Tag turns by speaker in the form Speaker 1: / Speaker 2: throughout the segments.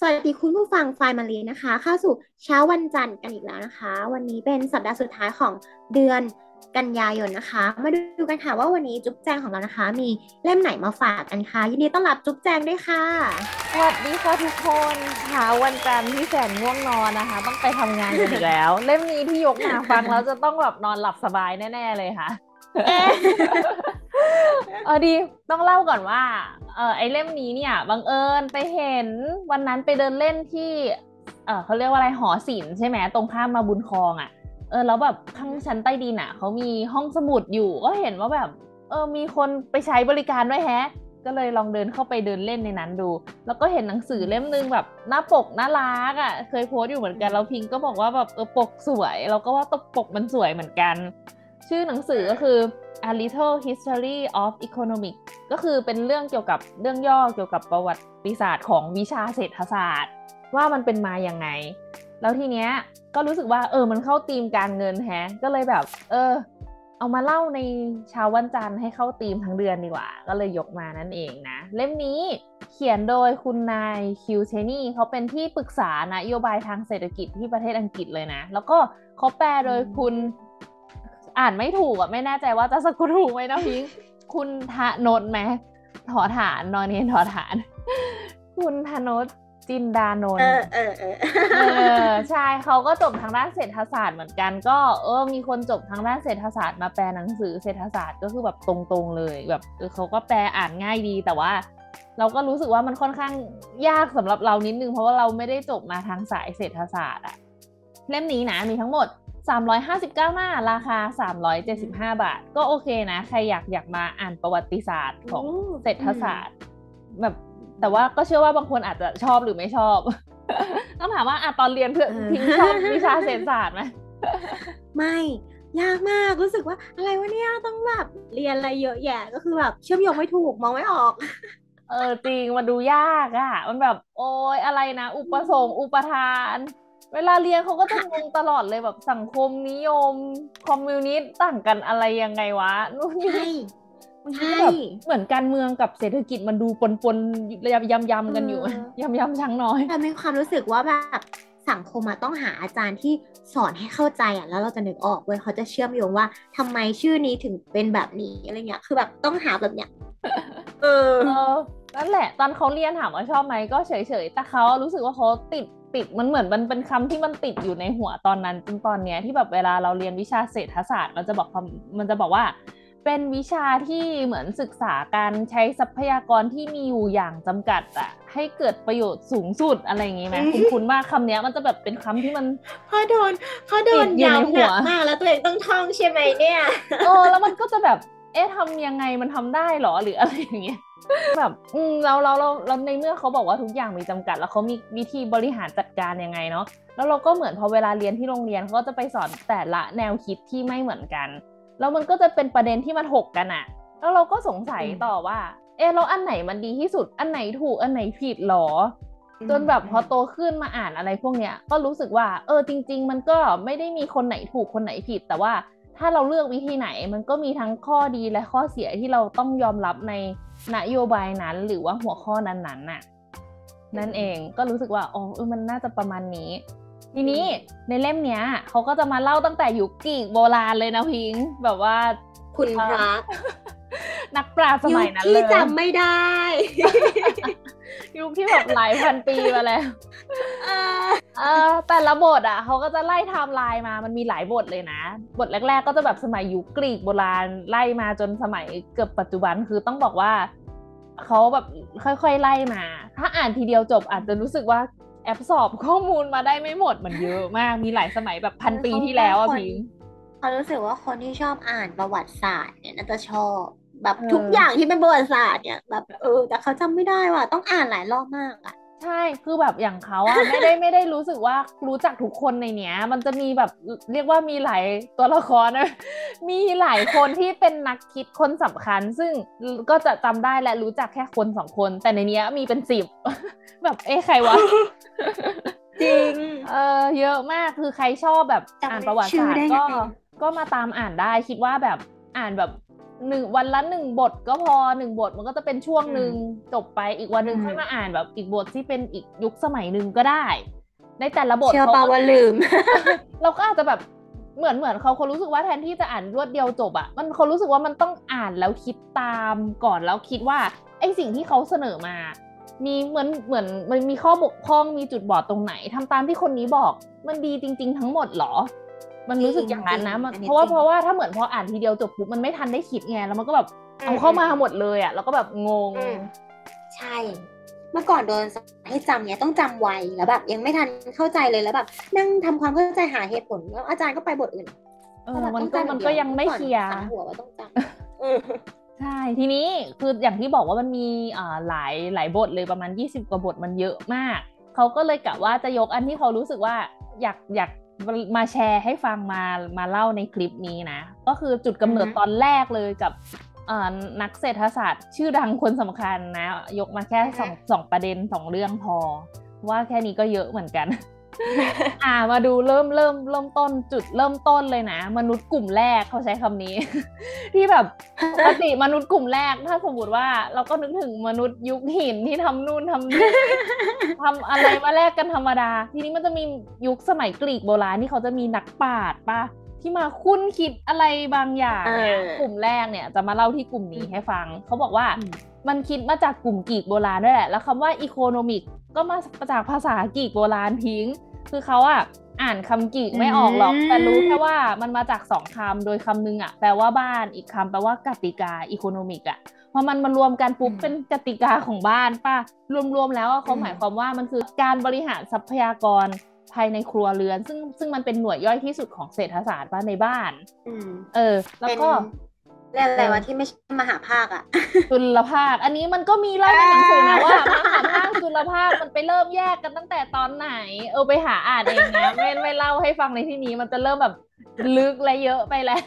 Speaker 1: สวัสดีคุณผู้ฟังไฟมารีนะคะเข้าสู่เช้าวันจันทร์กันอีกแล้วนะคะ วันนี้เป็นสัปดาห์สุดท้ายของเดือนกันยายนนะคะ มาดูกันค่ะว่าวันนี้จุ๊บแจงของเรานะคะ มีเล่มไหนมาฝากกันคะยินดีต้อนรับจุ๊บแจงด้วยค่ะ
Speaker 2: สวัสดีค่ะทุกคนเช้าวันจันทร์ที่แสนง่วงนอนนะคะ ต้องไปทำงานกันอีกแล้ว เล่มนี้ที่ยกมาฟังแล้วจะต้องแบบนอนหลับสบายแน่ ๆ เลยค่ะ
Speaker 1: เอ
Speaker 2: อดีต้องเล่าก่อนว่าเออไอเล่มนี้เนี่ยบังเอิญไปเห็นวันนั้นไปเดินเล่นที่เออเขาเรียกว่าอะไรหอศิลป์ใช่ไหมตรงข้ามมาบุญคลองอะ่ะเออแล้วแบบข้างชั้นใต้ดินอะเขามีห้องสมุดอยู่ก็เห็นว่าแบบ เออมีคนไปใช้บริการด้วยแฮะ ก็เลยลองเดินเข้าไปเดินเล่นในนั้นดู แล้วก็เห็นหนังสือเล่มนึงแบบหน้าปกน่ารักอะ่ะ เคยโพสต์อยู่เหมือนกันแล้วพิงก็บอกว่าแบบเออปกสวย เราก็ว่าตปกมันสวยเหมือนกัน ชื่อหนังสือก็คือ A Little History of Economics ก็คือเป็นเรื่องเกี่ยวกับเรื่องย่อเกี่ยวกับประวัติศาสตร์ของวิชาเศรษฐศาสตร์ ว่ามันเป็นมาอย่างไง แล้วทีเนี้ยก็รู้สึกว่าเออมันเข้าธีมการเงินแฮะ ก็เลยแบบ เออ เอามาเล่าในเช้าวันจันทร์ให้เข้าธีมทั้งเดือนดีกว่า ก็เลยยกมานั่นเองนะ เล่มนี้เขียนโดยคุณนายคิวเชนี่เขาเป็นที่ปรึกษานโยบายทางเศรษฐกิจที่ประเทศอังกฤษเลยนะ แล้วก็เขาแปลโดยคุณ อ่านไม่ถูกอะไม่แน่ใจว่าจะสะกดถูกไหมนะพิงค์คุณธนนท์ไหมถอฐานนอนเนียนถอฐาน คุณธนนท์จินดานน
Speaker 1: เอ
Speaker 2: ท์
Speaker 1: อเออเออ
Speaker 2: เออใช่เขาก็จบทางด้านเศรษฐศาสตร์เหมือนกัน ก็เออมีคนจบทางด้านเศรษฐศาสตร์มาแปลหนังสือเศรษฐศาสตร์ก็คือแบบตรงๆเลยแบบเออเขาก็แปลอ่านง่ายดีแต่ว่า เราก็รู้สึกว่ามันค่อนข้างยากสำหรับเรานิดนึงเพราะว่าเราไม่ได้จบมาทางสายเศรษฐศาสตร์อะเล่มนี้นะมีทั้งหมด 359 หน้าราคา 375 บาท ก็โอเคนะ ใครอยากอยากมาอ่านประวัติศาสตร์ของ
Speaker 1: อืม
Speaker 2: เศรษฐศาสตร์ แบบแต่ว่าก็เชื่อว่าบางคนอาจจะชอบหรือไม่ชอบ ต้องถามว่าอะตอนเรียนเพื่อน
Speaker 1: เออ
Speaker 2: พิงชอบวิชาเศรษฐศาสตร์ไหม
Speaker 1: ไม่ยากมากรู้สึกว่าอะไรวะเนี่ยต้องแบบเรียนอะไรเยอะแยะก็คือแบบเชื่อมโยงไม่ถูกมองไม่ออก
Speaker 2: เออจริงมันดูยากอะ่ะ มันแบบ โอ้ยอะไรนะ อุปสงค์อุปทาน เวลาเรียนเขาก็จะงงตลอดเลยแบบสังคมนิยม คอมมิวนิสต์ต่างกันอะไรยังไงวะนู่นนี่
Speaker 1: ใช่
Speaker 2: มัน
Speaker 1: ใช่
Speaker 2: ก็แบบเหมือนการเมืองกับเศรษฐกิจมันดูปนปนๆยำยำยำกันอยู่
Speaker 1: เออ
Speaker 2: ยำยำช้างน้อย
Speaker 1: แต่มีความรู้สึกว่าแบบสังคมอะต้องหาอาจารย์ที่สอนให้เข้าใจอะแล้วเราจะนึกออกเว้ยเขาจะเชื่อมโยงว่าทำไมชื่อนี้ถึงเป็นแบบนี้อะไรเงี้ยคือแบบต้องหาแบบเนี้ยเออ
Speaker 2: เออนั่นแหละ ตอนเขาเรียนถามว่าชอบไหมก็เฉยๆแต่เขารู้สึกว่าเขาติด ติดมันเหมือนมันเป็นคำที่มันติดอยู่ในหัวตอนนั้นจนตอนเนี้ยที่แบบเวลาเราเรียนวิชาเศรษฐศาสตร์ มันจะบอกคำมันจะบอกว่า เป็นวิชาที่เหมือนศึกษาการใช้ทรัพยากรที่มีอยู่อย่างจำกัดอะให้เกิดประโยชน์สูงสุดอะไรอย่างงี้ไหม
Speaker 1: อืม
Speaker 2: คุณคุณว่าคำเนี้ยมันจะแบบเป็นคำที่มัน
Speaker 1: พอโดนพอโดน
Speaker 2: ติดอยู่ใน
Speaker 1: ย้ำ
Speaker 2: หั
Speaker 1: หนั
Speaker 2: ว
Speaker 1: กมากแล้วตัวเองต้องท่องใช่ไหมเนี่ย
Speaker 2: เออแล้วมันก็จะแบบ เอ๊ะทำยังไงมันทำได้เหรอหรืออะไรอย่างเงี้ยแบบอืมเราเราเราเราในเมื่อเขาบอกว่าทุกอย่างมีจำกัด แล้วเขามีวิธีบริหารจัดการยังไงเนาะแล้วเราก็เหมือนพอเวลาเรียนที่โรงเรียนเขาก็จะไปสอนแต่ละแนวคิดที่ไม่เหมือนกัน แล้วมันก็จะเป็นประเด็นที่มันหกกันอะแล้วเราก็สงสัย
Speaker 1: อืม
Speaker 2: ต่อว่า เอ๊ะแล้วอันไหนมันดีที่สุดอันไหนถูกอันไหนผิดหรอ จนแบบพอโตขึ้นมาอ่านอะไรพวกเนี้ยก็รู้สึกว่า เออจริง ๆ มันก็ไม่ได้มีคนไหนถูกคนไหนผิดแต่ว่า ถ้าเราเลือกวิธีไหนมันก็มีทั้งข้อดีและข้อเสียที่เราต้องยอมรับในนโยบายนั้น หรือว่าหัวข้อนั้นๆน่ะนั่นเองก็รู้สึกว่าอ๋อเออมันน่าจะประมาณนี้ ทีนี้ในเล่มเนี้ยเขาก็จะมาเล่าตั้งแต่ยุคกรีกโบราณเลยนะพิงค์แบบว่า
Speaker 1: คุณพระ
Speaker 2: นักปราชญ์ส
Speaker 1: ยุ
Speaker 2: มั
Speaker 1: ค
Speaker 2: ยนั้น
Speaker 1: ที่
Speaker 2: เลย
Speaker 1: จำไม่ได้
Speaker 2: ยุคที่แบบหลายพันปีมาแล้ว
Speaker 1: เออ
Speaker 2: เออแต่ละบทอะเขาก็จะไล่ไทม์ไลน์มามันมีหลายบทเลยนะ บทแรก ๆ ก็จะแบบสมัยยุคกรีกโบราณไล่มาจนสมัยเกือบปัจจุบันคือต้องบอกว่าเขาแบบค่อยๆไล่มา ถ้าอ่านทีเดียวจบอาจจะรู้สึกว่า absorb ข้อมูลมาได้ไม่หมดมันเยอะมากมีหลายสมัยแบบพันปีที่แล้วอะพิง
Speaker 1: เขารู้สึกว่าคนที่ชอบอ่านประวัติศาสตร์เนี่ยน่าจะชอบ แบบทุกอย่างที่เป็นประวัติศาสตร์เนี่ยแบบเออ แต่เขาจำไม่ได้ว่ะต้องอ่านหลายรอบมากอะ
Speaker 2: ใช่คือแบบอย่างเขาอะไม่ได้ไม่ได้รู้สึกว่ารู้จักทุกคนในเนี้ย มันจะมีแบบเรียกว่ามีหลายตัวละครนะมีหลายคนที่เป็นนักคิดคนสำคัญ ซึ่งก็จะจำได้และรู้จักแค่คนสองคน แต่ในเนี้ยมีเป็นสิบแบบเอ๊ะใครวะ
Speaker 1: จริง
Speaker 2: เออเยอะมากคือใครชอบแบบ
Speaker 1: จำ
Speaker 2: อ่านประวัติ
Speaker 1: ชื่
Speaker 2: ศา
Speaker 1: อ
Speaker 2: สต
Speaker 1: ได้
Speaker 2: ร์
Speaker 1: ไง
Speaker 2: ก็ก็มาตามอ่านได้คิดว่าแบบอ่านแบบ หนึ่งวันละหนึ่งบทก็พอหนึ่งบทมันก็จะเป็นช่วงหนึ่งจบไปอีกวันหนึ่ง
Speaker 1: อืม
Speaker 2: ค่อยมาอ่านแบบอีกบทที่เป็นอีกยุคสมัยหนึ่งก็ได้ ในแต่ละบท
Speaker 1: เชื่อ
Speaker 2: เขา
Speaker 1: ป่า
Speaker 2: ก็
Speaker 1: ว่าลืม
Speaker 2: เราก็อาจจะแบบเหมือนเหมือนเขาเขารู้สึกว่าแทนที่จะอ่านรวดเดียวจบอะมันเขารู้สึกว่ามันต้องอ่านแล้วคิดตามก่อนแล้วคิดว่าไอสิ่งที่เขาเสนอมา มีเหมือนเหมือนมันมีข้อบกพร่องมีจุดบอดตรงไหนทำตามที่คนนี้บอกมันดีจริง ๆ ทั้งหมดเหรอ มันรู้สึกอย่างนั้นนะมัน
Speaker 1: จริงๆ
Speaker 2: เพราะว่า
Speaker 1: จริง
Speaker 2: เพราะว่าถ้าเหมือนพออ่านทีเดียวจบปุ๊บมันไม่ทันได้คิดไงแล้วมันก็แบบเอาเข้ามาหมดเลยอะแล้วก็แบบงง
Speaker 1: อืมใช่ เมื่อก่อนโดนสอนให้จำเนี่ยต้องจำไวแล้วแบบยังไม่ทันเข้าใจเลยแล้วแบบนั่งทำความเข้าใจหาเหตุผลแล้วอาจารย์ก็ไปบทอื่น
Speaker 2: เออมันก็มันก็ยังไม่เคลียร์
Speaker 1: สั่งหัวว่าต้องจำเออ
Speaker 2: ใช่ทีนี้คืออย่างที่บอกว่ามันมีอ่าหลายหลายบทเลยประมาณ 20 กว่าบทมันเยอะมาก เขาก็เลยกะว่าจะยกอันที่เขารู้สึกว่าอยากอยาก มาแชร์ให้ฟังมามาเล่าในคลิปนี้นะ ก็คือจุดกำเนิด
Speaker 1: อือฮึ
Speaker 2: ตอนแรกเลยกับอ่านักเศรษฐศาสตร์ ชื่อดังคนสำคัญนะ ยกมาแค่สองสองประเด็นสองเรื่องพอ ว่าแค่นี้ก็เยอะเหมือนกัน อ่ามาดูเริ่มเริ่มเริ่มต้นจุดเริ่มต้นเลยนะ มนุษย์กลุ่มแรกเขาใช้คำนี้ ที่แบบปกติมนุษย์กลุ่มแรก ถ้าสมมติว่าเราก็นึกถึงมนุษย์ยุคหินที่ทำนู่นทำนี่ทำอะไรมาแลกกันธรรมดา ทีนี้มันจะมียุคสมัยกรีกโบราณที่เขาจะมีนักปราชญ์ป่ะที่มาคุ้นคิดอะไรบางอย่างเนี่ย
Speaker 1: เออ
Speaker 2: กลุ่มแรกเนี่ย จะมาเล่าที่กลุ่มนี้ให้ฟัง เขาบอกว่า
Speaker 1: อื ม
Speaker 2: มันคิดมาจากกลุ่มกรีกโบราณด้วยแหละ แล้วคำว่าอีโคโนมิกก็มาจากภาษากรีกโบราณทิ้ง คือเขาอะอ่านคำกรีกไม่ออกหรอก
Speaker 1: อืม
Speaker 2: แต่รู้แค่ว่ามันมาจากสองคำ โดยคำนึงอะแปลว่าบ้าน อีกคำแปลว่ากติกาอีโคโนมิกอะพอมันมารวมกันปุ๊บเป็นกติกาของบ้านป่ะ รวมๆแล้วอะเขาหมายความว่ามันคือการบริหารทรัพยากรภายในครัวเรือน ซึ่งซึ่งมันเป็นหน่วยย่อยที่สุดของเศรษฐศาสตร์ป่ะในบ้าน
Speaker 1: อืม
Speaker 2: เออ แล้วก็
Speaker 1: เป็นเรียกอะไรวะที่ไม่ใช่มหาภาคอะ
Speaker 2: จุลภาค อันนี้มันก็มีเล่าในหนังสือนะว่ามหาภาคจุลภาคมันไปเริ่มแยกกันตั้งแต่ตอนไหน เออไปหาอ่านเองนะไม่ไม่เล่าให้ฟังในที่นี้มันจะเริ่มแบบลึกและเยอะไปแล้ว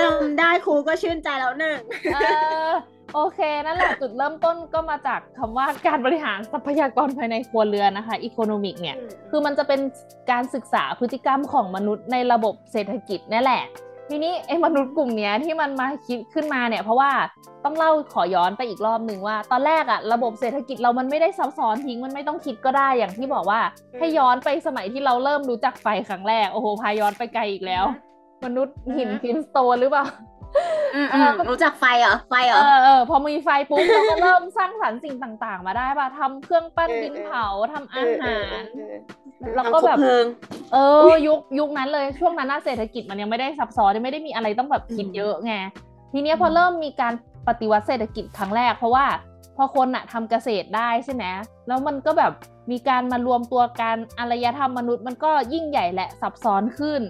Speaker 1: จำได้ครูก็ชื่นใจแล้วหนึ่ง
Speaker 2: เออโอเคนั่นแหละจุดเริ่มต้นก็มาจากคำว่าการบริหารทรัพยากรภายในครัวเรือนนะคะ economic เนี่ย คือมันจะเป็นการศึกษาพฤติกรรมของมนุษย์ในระบบเศรษฐกิจนี่แหละ ทีนี้ไอ้มนุษย์กลุ่มเนี้ยที่มันมาคิดขึ้นมาเนี่ย เพราะว่าต้องเล่าขอย้อนไปอีกรอบหนึ่งว่า ตอนแรกอะระบบเศรษฐกิจเรามันไม่ได้ซับซ้อนทิ้งมันไม่ต้องคิดก็ได้อย่างที่บอกว่า
Speaker 1: อืม
Speaker 2: ให้ย้อนไปสมัยที่เราเริ่มรู้จักไฟครั้งแรกโอ้โหพาย้อนไปไกลอีกแล้ว มนุษย์หิน
Speaker 1: อืม
Speaker 2: ฟินสโตนหรือเปล่า
Speaker 1: อืมอืมรู้จักไฟเหรอไฟเหร
Speaker 2: เอ
Speaker 1: อ
Speaker 2: อเออพอมีไฟปุ๊บเราก็เริ่มสร้างสรรค์สิ่งต่าง ๆ มาได้ป่ะทำเครื่องปั้น
Speaker 1: เออ
Speaker 2: ดิน
Speaker 1: เออ
Speaker 2: เผาทำอาหาร
Speaker 1: เออเออ
Speaker 2: แล้วก็แบบ
Speaker 1: ทำคบเพลิง
Speaker 2: เออยุคยุคนั้นเลยช่วงนั้นน่ะเศรษฐกิจมันยังไม่ได้ซับซ้อนไม่ได้มีอะไรต้องแบบคิด
Speaker 1: อืม
Speaker 2: เยอะไงทีเนี้ยพอเริ่มมีการปฏิวัติเศรษฐกิจครั้งแรก เพราะว่าพอคนอะทำเกษตรได้ใช่ไหมแล้วมันก็แบบมีการมารวมตัวกันอารยธรรมมนุษย์มันก็ยิ่งใหญ่และซับซ้อนขึ้น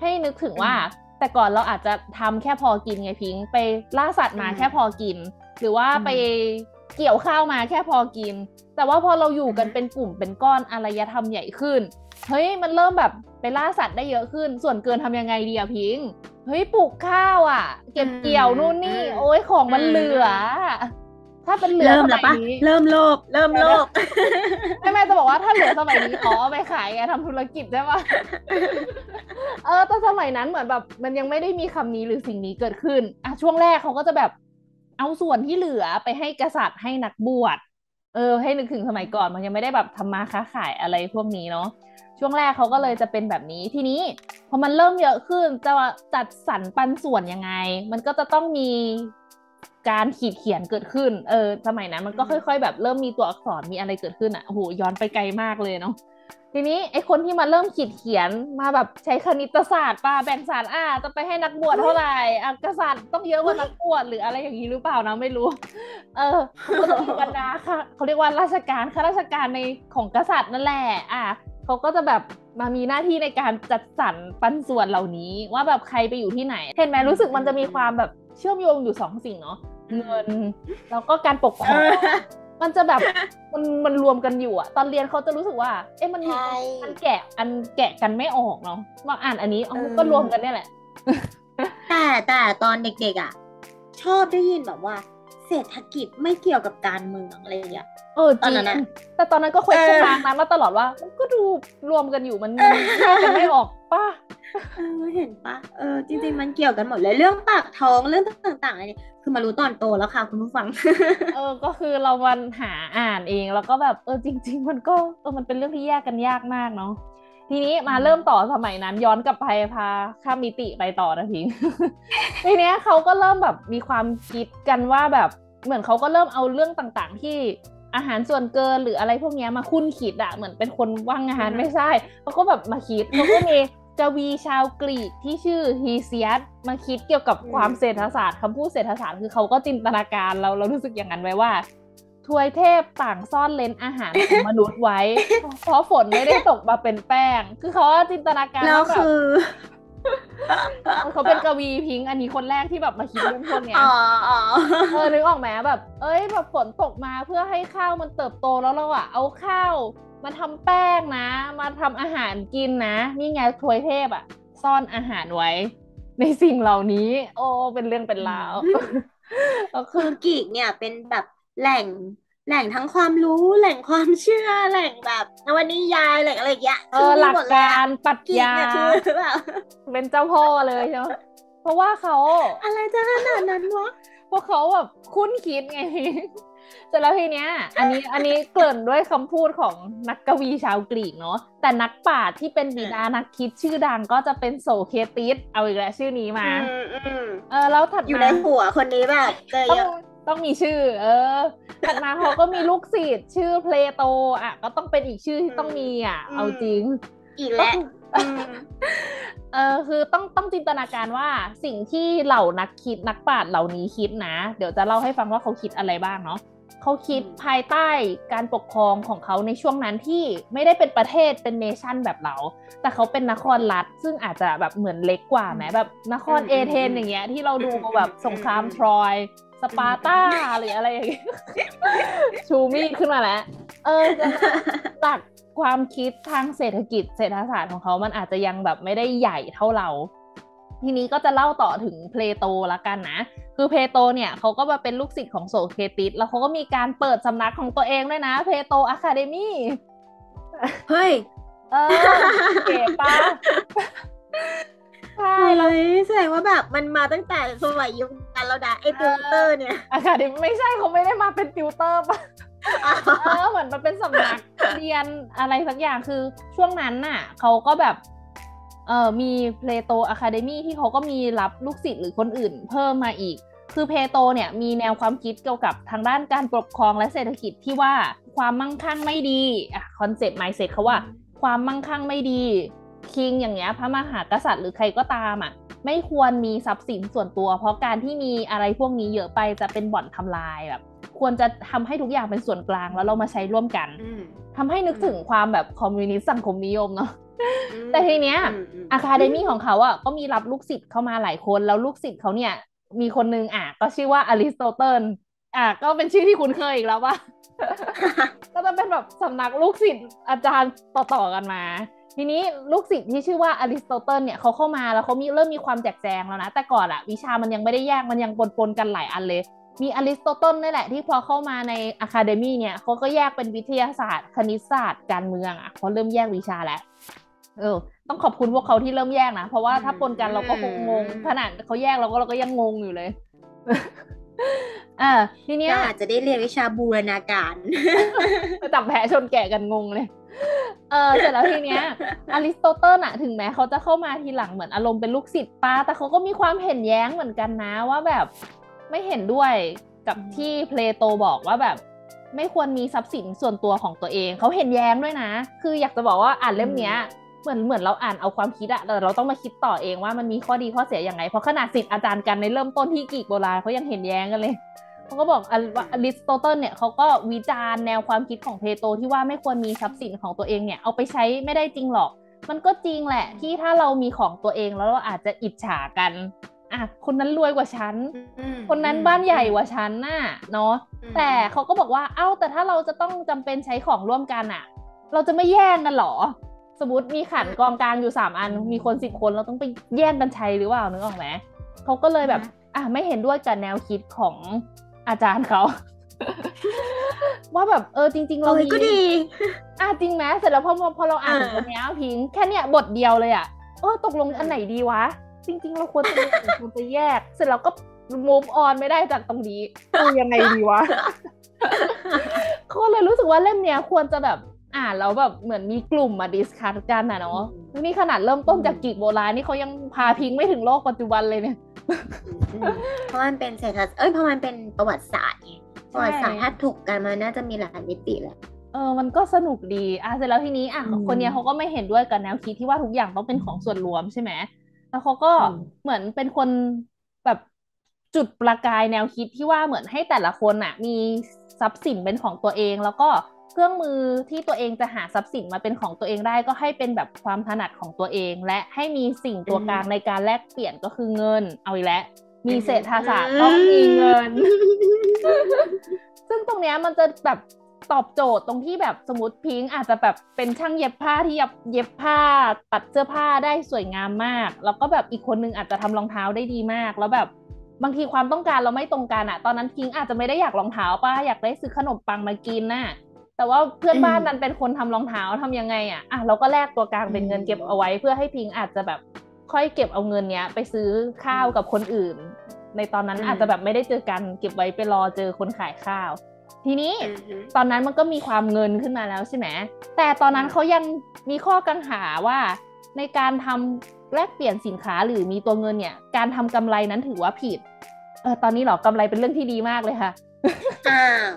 Speaker 2: ให้นึกถึงว่า แต่ก่อนเราอาจจะทำแค่พอกินไงพิงค์ไปล่าสัตว์มา
Speaker 1: อืม
Speaker 2: แค่พอกิน หรือว่า
Speaker 1: อืม
Speaker 2: ไป เกี่ยวข้าวมาแค่พอกิน แต่ว่าพอเราอยู่กัน
Speaker 1: อืม
Speaker 2: เป็นกลุ่มเป็นก้อนอารยธรรมใหญ่ขึ้น เฮ้ยมันเริ่มแบบไปล่าสัตว์ได้เยอะขึ้น ส่วนเกินทำยังไงดีอะพิงค์เฮ้ยปลูกข้าวอะเก็บเกี่ยวนู่นนี่ โอ้ยของมันเหลือ ถ้าเป็นเหลือ
Speaker 1: เริ่ม
Speaker 2: ส
Speaker 1: แล้ว
Speaker 2: มั
Speaker 1: ปะ
Speaker 2: ยนี้
Speaker 1: เริ่มโลภเริ่มโลภ
Speaker 2: แม่แม่จะบอกว่าถ้าเหลือสมัยนี้ขอเอาไปขายไงทำธุรกิจใช่ปะเออแต่สมัยนั้นเหมือนแบบ มันยังไม่ได้มีคำนี้หรือสิ่งนี้เกิดขึ้นอะช่วงแรกเขาก็จะแบบ เอาส่วนที่เหลือไปให้กษัตริย์ให้นักบวชเออ ให้นึกถึงสมัยก่อนมันยังไม่ได้แบบทำมาค้าขายอะไรพวกนี้เนาะช่วงแรกเขาก็เลยจะเป็นแบบนี้ทีนี้พอมันเริ่มเยอะขึ้นจะจัดสรรปันส่วนยังไง มันก็จะต้องมีการขีดเขียนเกิดขึ้น เออ สมัยนั้นมันก็ค่อย ๆ แบบเริ่มมีตัวอักษรมีอะไรเกิดขึ้นอะโอ้โหย้อนไปไกลมากเลยเนาะ ทีนี้ไอคนที่มาเริ่มขีดเขียนมาแบบใช้คณิตศาสตร์ป่ะแบ่งสารอ่าจะไปให้นักบวชเท่าไหร่อะกษัตริย์ต้องเยอะกว่านักบวชหรืออะไรอย่างนี้หรือเปล่านะไม่รู้ เออก็จะมีบรรดาค่ะเขาเรียกว่าราชการข้าราชการในของกษัตริย์นั่นแหละอะเขาก็จะแบบมามีหน้าที่ในการจัดสรรปันส่วนเหล่านี้ ว่าแบบใครไปอยู่ที่ไหน เห็นไหมรู้สึกมันจะมีความแบบเชื่อมโยงอยู่สองสิ่งเนาะเงินแล้วก็การปกครอง มันจะแบบมันมันรวมกันอยู่อะตอนเรียนเขาจะรู้สึกว่า เอ๊ะมันมีอันแกะอันแกะกันไม่ออกเนาะมาอ่านอันนี้ก็รวมกันเนี่ยแหละ
Speaker 1: แต่แต่ตอนเด็กๆอะชอบได้ยินแบบว่า เศรษฐกิจไม่เกี่ยวกับการเมืองอะไรอย่างเงี้ย
Speaker 2: เออจริงแต่ตอนนั้นก็คุยกันมานั้นมาตลอดว่าก็ดูรวมกันอยู่มันแยกไม่ออกป้า
Speaker 1: เออเห็นปะเออจริง ๆ มันเกี่ยวกันหมดเลยเรื่องปากท้องเรื่องต่างๆอะไรเนี่ยคือมารู้ตอนโตแล้วค่ะคุณผู้ฟัง
Speaker 2: เออก็คือเราวันหาอ่านเองแล้วก็แบบเออจริง ๆ มันก็เออมันเป็นเรื่องที่แยกกันยากมากเนาะ ทีนี้มาเริ่มต่อสมัยนั้นย้อนกลับไปพาข้ามมิติไปต่อนะพิงทีนี้เขาก็เริ่มแบบมีความคิดกันว่าแบบเหมือนเขาก็เริ่มเอาเรื่องต่างๆ ที่อาหารส่วนเกินหรืออะไรพวกนี้มาคุ้นคิดอะเหมือนเป็นคนว่างงานไม่ใช่เขาก็แบบมาคิดเขาก็มีกวีชาวกรีกที่ชื่อฮีเซียสมาคิดเกี่ยวกับความเศรษฐศาสตร์คำพูดเศรษฐศาสตร์คือเขาก็จินตนาการเราเรารู้สึกอย่างนั้นไว้ว่า ทวยเทพต่างซ่อนเลนอาหารของมนุษย์ไว้ เพราะฝนไม่ได้ตกมาเป็นแป้ง คือเขาจินตนาการ
Speaker 1: แล้วคือ
Speaker 2: เขาเป็นกวีพิง อันนี้คนแรกที่แบบมาคิดเรื่องพวกเนี้ย
Speaker 1: อ๋อ
Speaker 2: เออนึกออกไหมแบบ เอ้ยแบบฝนตกมาเพื่อให้ข้าวมันเติบโตแล้วเราอะเอาข้าวมาทำแป้งนะ มาทำอาหารกินนะ นี่ไงทวยเทพอะซ่อนอาหารไว้ ในสิ่งเหล่านี้ โอ้เป็นเรื่องเป็นราว
Speaker 1: คือกีกเนี่ยเป็นแบบแหล่ง แหล่งทั้งความรู้แหล่งความเชื่อแหล่งแบบนวนิยายแหล่งอะไรอย่างเงี้ย
Speaker 2: เออหลักการปรัชญาคือแบบเป็นเจ้าพ่อเลยใช่ไหมเพราะว่าเขา
Speaker 1: อะไรจะขนาดนั้นวะ
Speaker 2: เพราะเขาแบบคุ้นคิดไงเสร็จแล้วทีเนี้ย อันนี้อันนี้เกริ่นด้วยคำพูดของนักกวีชาวกรีกเนาะแต่นักปราชญ์ที่เป็นบิดานักคิดชื่อดังก็จะเป็นโซเคติสเอาอีกแล้วชื่อนี้มาเออแล้วถัดมา
Speaker 1: อยู่ในหัวคนนี้แบบเจอเยอะ
Speaker 2: ต้องมีชื่อ เออถัดมาเขาก็มีลูกศิษย์ชื่อเพลโตอะก็ต้องเป็นอีกชื่อที่ต้องมีอะ เอาจริง
Speaker 1: อีกแล้ว
Speaker 2: เออคือต้องต้องจินตนาการว่าสิ่งที่เหล่านักคิดนักปราชญ์เหล่านี้คิดนะ เดี๋ยวจะเล่าให้ฟังว่าเขาคิดอะไรบ้างเนาะเขาคิดภายใต้การปกครองของเขาในช่วงนั้นที่ไม่ได้เป็นประเทศเป็นเนชั่นแบบเรา แต่เขาเป็นนครรัฐ ซึ่งอาจจะแบบเหมือนเล็กกว่าไหมแบบนครเอเธนอย่างเงี้ยที่เราดูแบบสงครามทรอย สปาร์ตาหรืออะไรอย่างเงี้ยชูมีดขึ้นมาแล้ว เออจากความคิดทางเศรษฐกิจเศรษฐศาสตร์ของเขามันอาจจะยังแบบไม่ได้ใหญ่เท่าเรา ทีนี้ก็จะเล่าต่อถึงเพลโตละกันนะ คือเพลโตเนี่ยเขาก็มาเป็นลูกศิษย์ของโสเครติสแล้วเขาก็มีการเปิดสำนักของตัวเองด้วยนะเพลโต Academyเฮ้
Speaker 1: ย
Speaker 2: เออเก๋ปะ
Speaker 1: ใช่ เลยแสดงว่าแบบมันมาตั้งแต่สมัยยุคนั้นแล้วนะไอ้ติวเตอร์เนี่ย
Speaker 2: academy ไม่ใช่เขาไม่ได้มาเป็นติวเตอร์ปะเออเหมือนมันเป็นสำนักเรียนอะไรสักอย่างคือช่วงนั้นน่ะเขาก็แบบเออมีเพลโต Academy ที่เขาก็มีรับลูกศิษย์หรือคนอื่นเพิ่มมาอีก คือเพลโตเนี่ยมีแนวความคิดเกี่ยวกับทางด้านการปกครองและเศรษฐกิจที่ว่าความมั่งคั่งไม่ดีอะ concept mindset เขาว่า ความมั่งคั่งไม่ดี king อย่างเงี้ยพระมหากษัตริย์หรือใครก็ตามอะ ไม่ควรมีทรัพย์สินส่วนตัว เพราะการที่มีอะไรพวกนี้เยอะไปจะเป็นบ่อนทำลายแบบ ควรจะทำให้ทุกอย่างเป็นส่วนกลางแล้วเรามาใช้ร่วมกันทำให้นึกถึงความแบบคอมมิวนิสต์สังคมนิยมเนาะแต่ทีเนี้ย academy ของเขาอะก็มีรับลูกศิษย์เข้ามาหลายคนแล้วลูกศิษย์เขาเนี่ยมีคนนึงอะก็ชื่อว่าอริสโตเติลอะก็เป็นชื่อที่คุ้นเคยอีกแล้วว่าก็จะเป็นแบบสำนักลูกศิษย์อาจารย์ต่อๆกันมา ทีนี้ลูกศิษย์ที่ชื่อว่าอริสโตเติลเนี่ยเขาเข้ามาแล้วเขามีเริ่มมีความแจกแจงแล้วนะ แต่ก่อนอะวิชามันยังไม่ได้แยกมันยังปนๆกันหลายอันเลย มีอริสโตเติลนี่แหละที่พอเข้ามาใน academy เนี่ยเขาก็แยกเป็นวิทยาศาสตร์ คณิตศาสตร์การเมืองอะเขาเริ่มแยกวิชาแล้วเออต้องขอบคุณพวกเขาที่เริ่มแยกนะ เพราะว่าถ้าปนกันเราก็คงงงขนาดเขาแยกเราก็เราก็ยังงงอยู่เลยอ่าทีเนี้ย
Speaker 1: อาจจะได้เรียนวิชาบูรณาการ
Speaker 2: จับแพะชนแกะกันงงเลย เออเสร็จแล้วทีเนี้ยอริสโตเติลอะถึงแม้เขาจะเข้ามาทีหลังเหมือนอารมณ์เป็นลูกศิษย์ปะ แต่เขาก็มีความเห็นแย้งเหมือนกันนะว่าแบบไม่เห็นด้วยกับที่เพลโตบอกว่าแบบไม่ควรมีทรัพย์สินส่วนตัวของตัวเองเขาเห็นแย้งด้วยนะ คืออยากจะบอกว่าอ่านเล่มเนี้ยเหมือนเหมือนเราอ่านเอาความคิดอะแต่เราต้องมาคิดต่อเองว่ามันมีข้อดีข้อเสียอย่างไรเพราะขนาดสิทธิ์อาจารย์กันในเริ่มต้นที่กีกโบราณเขายังเห็นแย้งกันเลย เขาก็บอกว่าอริสโตเติลเนี่ยเขาก็วิจารณ์แนวความคิดของเพโตที่ว่าไม่ควรมีทรัพย์สินของตัวเองเนี่ยเอาไปใช้ไม่ได้จริงหรอก มันก็จริงแหละที่ถ้าเรามีของตัวเองแล้วเราอาจจะอิจฉากันอะคนนั้นรวยกว่าฉัน
Speaker 1: อืม
Speaker 2: คนนั้นบ้านใหญ่กว่าฉันน่ะเนาะ
Speaker 1: อืม
Speaker 2: แต่เขาก็บอกว่าเอ้าแต่ถ้าเราจะต้องจำเป็นใช้ของร่วมกันอะเราจะไม่แย่งกันเหรอ สมมติมีขันกองกลางอยู่สามอัน มีคนสิบคนเราต้องไปแย่งกันใช้หรือเปล่านึกออกไหมเขาก็เลยแบบอะไม่เห็นด้วยกับแนวคิดของ อาจารย์เขาว่าแบบเออจริง ๆ เรา
Speaker 1: เอ้ย
Speaker 2: มี
Speaker 1: ก็ดี
Speaker 2: อะจริงไหมเสร็จแล้วพอพอเราอ่าน
Speaker 1: อ่า
Speaker 2: ถึงตรงเนี้ยพิงค์แค่เนี้ยบทเดียวเลยอะเออตกลงอันไหนดีวะ จริง ๆ เราควรจะแยกหรือควรจะแยก เสร็จแล้วก็ move on ไม่ได้จากตรงนี้เออยังไงดีวะก็เลยรู้สึกว่าเล่มเนี้ยควรจะแบบอ่านแล้วแบบเหมือนมีกลุ่มมาดิสคัทกันนะเนาะ
Speaker 1: อืม
Speaker 2: นี่ขนาดเริ่มต้นจากกรีกโบราณนี่เขายังพาพิงค์ไม่ถึงโลกปัจจุบันเลยเนี่ย
Speaker 1: อืม เพราะมันเป็นเศรษฐศาสตร์เอ้ยเพราะมันเป็นประวัติศาสตร์ไงประวัติศาสตร์ถ้าถูกกันมันน่าจะมีหลายมิติแหละ
Speaker 2: เออ มันก็สนุกดี อะเสร็จแล้วทีนี้อะ
Speaker 1: อืม
Speaker 2: คนเนี้ยเขาก็ไม่เห็นด้วยกับแนวคิดที่ว่าทุกอย่างต้องเป็นของส่วนรวมใช่ไหม แล้วเขาก็
Speaker 1: อืม
Speaker 2: เหมือนเป็นคนแบบจุดประกายแนวคิดที่ว่าเหมือนให้แต่ละคนอะ มีทรัพย์สินเป็นของตัวเอง แล้วก็เครื่องมือที่ตัวเองจะหาทรัพย์สินมาเป็นของตัวเองได้ ก็ให้เป็นแบบความถนัดของตัวเอง และให้มีสิ่งตัวกลางในการแลกเปลี่ยนก็คือเงิน เอาอีกแล้ว มีเศรษฐศาสตร์ต้องมีเงิน ซึ่งตรงเนี้ยมันจะแบบตอบโจทย์ตรงที่แบบสมมติพิงค์อาจจะแบบเป็นช่างเย็บผ้าที่เย็บเย็บผ้าตัดเสื้อผ้าได้สวยงามมาก แล้วก็แบบอีกคนนึงอาจจะทำรองเท้าได้ดีมาก แล้วแบบบางทีความต้องการเราไม่ตรงกันอะตอนนั้นพิงค์อาจจะไม่ได้อยากรองเท้าป้าอยากได้ซื้อขนมปังมากินน่ะแต่ว่าเพื่อนบ้านนั้นเป็นคนทำรองเท้าทำยังไงอะอะเราก็แลกตัวกลางเป็นเงินเก็บเอาไว้ เพื่อให้พิงค์อาจจะแบบ ค่อยเก็บเอาเงินเนี้ย ไปซื้อข้าวกับคนอื่น ในตอนนั้น
Speaker 1: อืม
Speaker 2: อาจจะแบบไม่ได้เจอกันเก็บไว้ไปรอเจอคนขายข้าว ทีนี้
Speaker 1: อือฮึ
Speaker 2: ตอนนั้นมันก็มีความเงินขึ้นมาแล้วใช่ไหมแต่ตอนนั้นเขายังมีข้อกังขาว่าในการทำแลกเปลี่ยนสินค้าหรือมีตัวเงินเนี่ย การทำกำไรนั้นถือว่าผิด เออตอนนี้เหรอกำไรเป็นเรื่องที่ดีมากเลยค่ะ
Speaker 1: อ้าว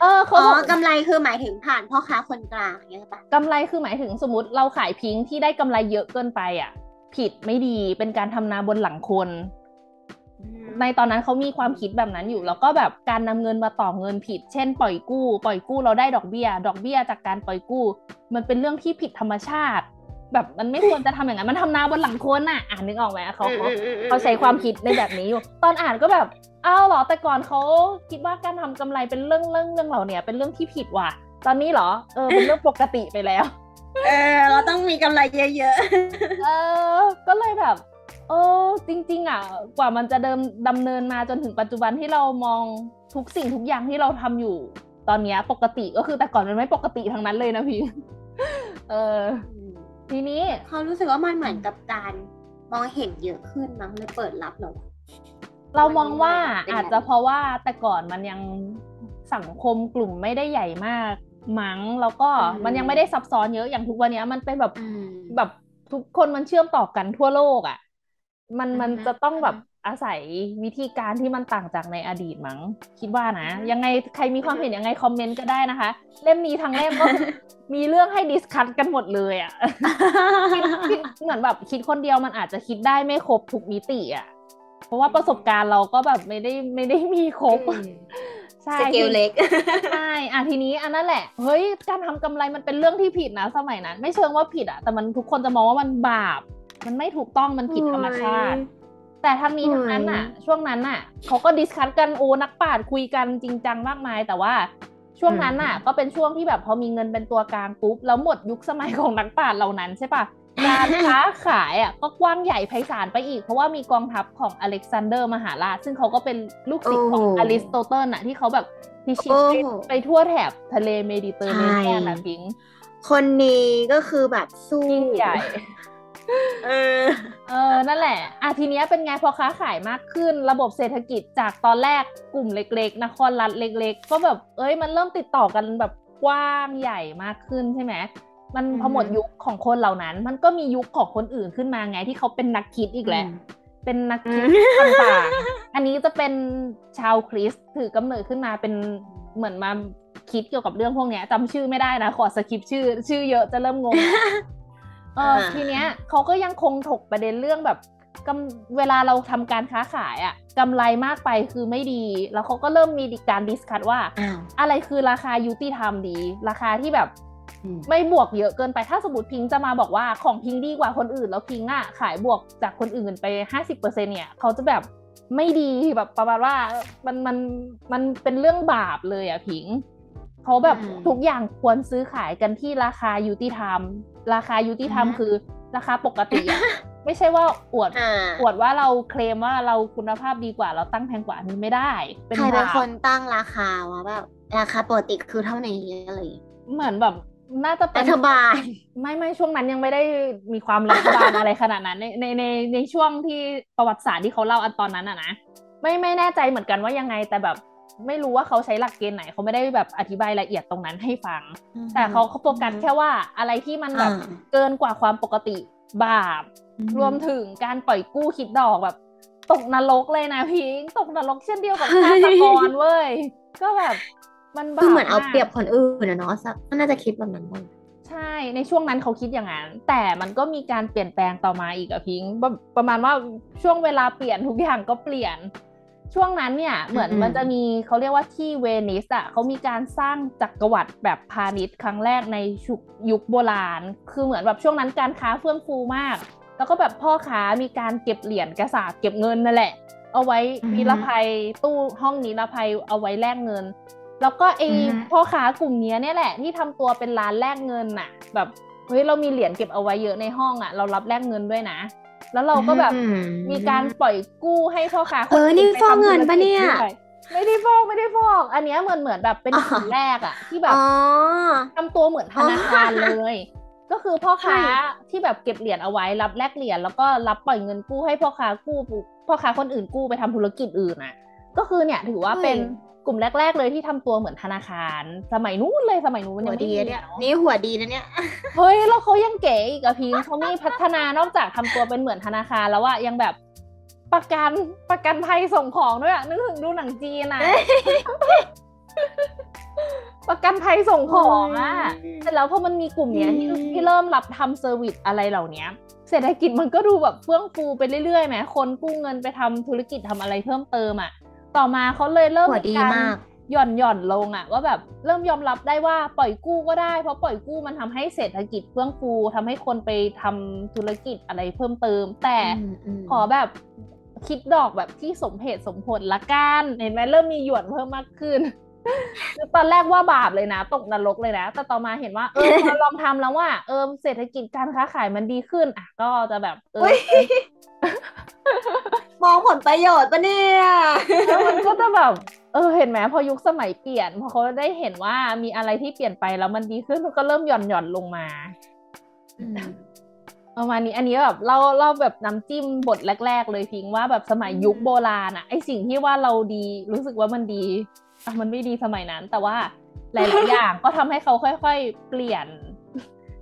Speaker 2: เออเขา
Speaker 1: อ๋
Speaker 2: บ
Speaker 1: อ
Speaker 2: อก
Speaker 1: กำไรคือหมายถึงผ่านพ่อค้าคนกลางอย่างเงี้ยปะ
Speaker 2: กำไรคือหมายถึงสมมติเราขายพิงค์ที่ได้กำไรเยอะเกินไปอะ ผิดไม่ดีเป็นการทำนาบนหลังคน ในตอนนั้นเขามีความคิดแบบนั้นอยู่ แล้วก็แบบการนำเงินมาต่อเงินผิด เช่น ปล่อยกู้ ปล่อยกู้เราได้ดอกเบี้ย ดอกเบี้ยจากการปล่อยกู้ มันเป็นเรื่องที่ผิดธรรมชาติ แบบมันไม่ควรจะทำอย่างนั้นมันทำนาบนหลังคนน่ะ อ่านนึกออกไหมเขาเขา
Speaker 1: อืมอืมอืม
Speaker 2: เขาใช้ความคิดในแบบนี้อยู่ ตอนอ่านก็แบบอ้าวเหรอแต่ก่อนเขาคิดว่าการทำกำไรเป็นเรื่องเรื่องเรื่องเหล่าเนี้ยเป็นเรื่องที่ผิดว่ะ ตอนนี้เหรอเออเป็นเรื่องปกติไปแล้ว
Speaker 1: เออ เราต้องมีกำไรเยอะ
Speaker 2: เออ ก็เลยแบบเออจริง ๆ อะ กว่ามันจะเดิมดำเนินมาจนถึงปัจจุบันที่เรามองทุกสิ่งทุกอย่างที่เราทำอยู่ ตอนเนี้ยปกติก็คือแต่ก่อนมันไม่ปกติทั้งนั้นเลยนะพี่ เออ
Speaker 1: ๆ
Speaker 2: ทีนี้
Speaker 1: เขารู้สึกว่ามันเหมือนกับการมองเห็นเยอะขึ้นมั้งเลยเปิดรับเรา
Speaker 2: เรามองว่า
Speaker 1: เป็นแบบ
Speaker 2: อาจจะเพราะว่าแต่ก่อนมันยังสังคมกลุ่มไม่ได้ใหญ่มาก มั้งแล้วก็มันยังไม่ได้ซับซ้อนเยอะอย่างทุกวันเนี้ยมันเป็นแบบ
Speaker 1: อืม
Speaker 2: แบบทุกคนมันเชื่อมต่อกันทั่วโลกอะ่ะ มัน
Speaker 1: อือฮึ
Speaker 2: มันจะต้องแบบ
Speaker 1: อือฮึ
Speaker 2: อาศัยวิธีการที่มันต่างจากในอดีตมั้งคิดว่านะ ยังไงใครมีความเห็นยังไง comment ก็ได้นะคะ เล่มนี้ทั้งเล่มก็คือมีเรื่องให้ discuss กันหมดเลยอะ่ะคิดเหมือนแบบคิดคนเดียวมันอาจจะคิดได้ไม่ครบทุกมิติอะ่ะ เพราะว่าประสบการณ์เราก็แบบไม่ได้ไม่ได้มีครบ
Speaker 1: อืม
Speaker 2: ใช่
Speaker 1: สเกลเล็ก
Speaker 2: ใช่อะทีนี้อันนั้นแหละ เฮ้ย การทำกำไรมันเป็นเรื่องที่ผิดนะ สมัยนั้น ไม่เชิงว่าผิดอะแต่มันทุกคนจะมองว่ามันบาป มันไม่ถูกต้องมันผิดธรรมชาติ แต่ทั้งนี้ทั้งนั้นอะ
Speaker 1: โอ้ย
Speaker 2: ช่วงนั้นอะเขาก็ discuss กันโอ้นักปราชญ์คุยกันจริงจังมากมาย แต่ว่าช่วงนั้นอะ
Speaker 1: อืม
Speaker 2: ก็เป็นช่วงที่แบบพอมีเงินเป็นตัวกลางปุ๊บแล้วหมดยุคสมัยของนักปราชญ์เหล่านั้นใช่ปะ การค้าขายอะก็กว้างใหญ่ไพศาลไปอีก เพราะว่ามีกองทัพของอเล็กซานเดอร์มหาราช ซึ่งเขาก็เป็นลูกศิษย์ของ
Speaker 1: โอ้
Speaker 2: อริสโตเติลอะที่เขาแบบพิชิต
Speaker 1: โอ้
Speaker 2: ไป
Speaker 1: โห
Speaker 2: ไปทั่วแถบทะเลเมดิเตอร์เรเนียน
Speaker 1: ใช่
Speaker 2: นะพิง
Speaker 1: คนนี้ก็คือแบบสู้
Speaker 2: ยิ่งใหญ่
Speaker 1: เออ
Speaker 2: เออ นั่นแหละ อะทีเนี้ยเป็นไงพอค้าขายมากขึ้น ระบบเศรษฐกิจจากตอนแรกกลุ่มเล็ก ๆ นครรัฐเล็ก ๆ ก็แบบ เอ้ย มันเริ่มติดต่อกันแบบกว้างใหญ่มากขึ้นใช่ไหม มันพอหมด
Speaker 1: อือฮึ
Speaker 2: ยุคของคนเหล่านั้น มันก็มียุคของคนอื่นขึ้นมาไงที่เขาเป็นนักคิดอีกแล้วเป็นนักคิด
Speaker 1: อืม
Speaker 2: ต่างๆ อันนี้จะเป็นชาวคริสต์ถือกำเนิดขึ้นมาเป็นเหมือนมาคิดเกี่ยวกับเรื่องพวกเนี้ยจำชื่อไม่ได้นะขอ skip ชื่อ ชื่อเยอะจะเริ่มงงเออ
Speaker 1: อ่า
Speaker 2: ทีเนี้ยเขาก็ยังคงถกประเด็นเรื่องแบบกำเวลาเราทำการค้าขายอะกำไรมากไปคือไม่ดี แล้วเขาก็เริ่มมีการ discuss ว่า
Speaker 1: อ้าว
Speaker 2: อะไรคือราคายุติธรรมดี ราคาที่แบบ ไม่บวกเยอะเกินไปถ้าสมมติพิงจะมาบอกว่าของพิงดีกว่าคนอื่น แล้วพิงอะขายบวกจากคนอื่นไปห้าสิบเปอร์เซ็นต์เนี่ยเขาจะแบบไม่ดีแบบประมาณว่ามันมันมันเป็นเรื่องบาปเลยอะพิงเขาแบบทุกอย่างควรซื้อขายกันที่ราคายุติธรรม ราคายุติธรรมคือราคาปกติอะไม่ใช่ว่าอวดอวดว่าเราเคลมว่าเราคุณภาพดีกว่าเราตั้งแพงกว่านี้ไม่ได้
Speaker 1: ใครเป็นคนตั้งราคาวะแบบราคาปกติคือเท่าไหร่อะไร
Speaker 2: เหมือนแบบ น่าจะ
Speaker 1: เป็นรัฐบาล
Speaker 2: ไม่ไม่ช่วงนั้นยังไม่ได้มีความรัฐบาลอะไรขนาดนั้นในในในในช่วงที่ประวัติศาสตร์ที่เขาเล่าอันตอนนั้นอะนะไม่ไม่แน่ใจเหมือนกันว่ายังไงแต่แบบไม่รู้ว่าเขาใช้หลักเกณฑ์ไหนเขาไม่ได้แบบอธิบายละเอียดตรงนั้นให้ฟัง แต่เขาเขาโฟกัสแค่ว่าอะไรที่มันแบบเกินกว่าความปกติบาป รวมถึงการปล่อยกู้คิดดอกแบบ ตกนรกเลยนะพิงตกนรกเช่นเดียวกับฆาตกรเว้ยก็แบบ มัน
Speaker 1: บาปคือเหมือนเอาเปรียบคนอื่นนะเนาะก็น่าจะคิดแบบนั้น
Speaker 2: ใช่ในช่วงนั้นเขาคิดอย่างนั้น แต่มันก็มีการเปลี่ยนแปลงต่อมาอีกอะพิงประมาณว่าช่วงเวลาเปลี่ยนทุกอย่างก็เปลี่ยน ช่วงนั้นเนี่ยเหมือนมันจะมีเขาเรียกว่าที่เวนิสอะเขามีการสร้างจักรวรรดิแบบพาณิชย์ครั้งแรกในชุกยุคโบราณ คือเหมือนแบบช่วงนั้นการค้าเฟื่องฟูมาก แล้วก็แบบพ่อค้ามีการเก็บเหรียญกระสาบเก็บเงินนั่นแหละ เอาไว้มีรภัยตู้ห้องนี้รภัยเอาไว้แลกเงิน แล้วก็ไอพ่อค้ากลุ่มนี้เนี่ยแหละที่ทำตัวเป็นร้านแลกเงินน่ะ แบบเฮ้ยเรามีเหรียญเก็บเอาไว้เยอะในห้องอะ เรารับแลกเงินด้วยนะ แล้วเราก็แบบมีการปล่อยกู้ให้พ่อค้า
Speaker 1: คนอื่นไปทำเงินปะเนี่ย
Speaker 2: ไม่ได้ฟอกไม่ได้ฟอก อันนี้เหมือนเหมือนแบบเป็นคนแรกอะที่แบบทำตัวเหมือนธนาคารเลย ก็คือพ่อค้าที่แบบเก็บเหรียญเอาไว้รับแลกเหรียญแล้วก็รับปล่อยเงินกู้ให้พ่อค้ากู้พ่อค้าคนอื่นกู้ไปทำธุรกิจอื่นอะ ก็คือเนี่ยถือว่าเป็นก ลุ่มแรก ๆ เลยที่ทำตัวเหมือนธนาคาร สมัยนู้นเลยสมัยนู้นมันยังไม่ดี
Speaker 1: เนี่ยนี่หัวดีนะเนี่ย
Speaker 2: เฮ้ยแล้วเขายังเก๋อีกอะพิงเขามีพัฒนานอกจากทำตัวเป็นเหมือนธนาคารแล้วอะยังแบบประกันประกันภัยส่งของด้วยอะนึกถึงดูหนังจีนอะประกันภัยส่งของอะแต่แล้วพอมันมีกลุ่มเนี้ยที่ที่เริ่มรับทำ service อะไรเหล่านี้เศรษฐกิจมันก็ดูแบบเฟื่องฟูไปเรื่อยๆไหมคนกู้เงินไปทำธุรกิจทำอะไรเพิ่มเติมอะ ต่อมาเขาเลยเริ่ม
Speaker 1: การ
Speaker 2: หย่อนหย่อนลงอะว่าแบบเริ่มยอมรับได้ว่าปล่อยกู้ก็ได้ เพราะปล่อยกู้มันทำให้เศรษฐกิจเฟื่องฟูทำให้คนไปทำธุรกิจอะไรเพิ่มเติม แต่ขอแบบคิดดอกแบบที่สมเหตุสมผลละกันเห็นไหมเริ่มมีหยวนเพิ่มมากขึ้นตอนแรกว่าบาปเลยนะตกนรกเลยนะ แต่ต่อมาเห็นว่าเออลองทำแล้วว่าเออเศรษฐกิจการค้าขายมันดีขึ้นอะก็จะแบบเออ
Speaker 1: มองผลประโยชน์ปะเนี่ย
Speaker 2: แล้วมันก็จะแบบ เออ เห็นไหมพอยุคสมัยเปลี่ยน พอเขาได้เห็นว่ามีอะไรที่เปลี่ยนไปแล้วมันดีขึ้นมันก็เริ่มหย่อนหย่อนลงมาประมาณนี้อันนี้แบบเราเราแบบน้ำจิ้มบทแรก ๆ เลยพิงว่าแบบสมัยยุคโบราณอะไอสิ่งที่ว่าเราดีรู้สึกว่ามันดีอะมันไม่ดีสมัยนั้น แต่ว่าหลายๆอย่างก็ทำให้เขาค่อย ๆ เปลี่ยน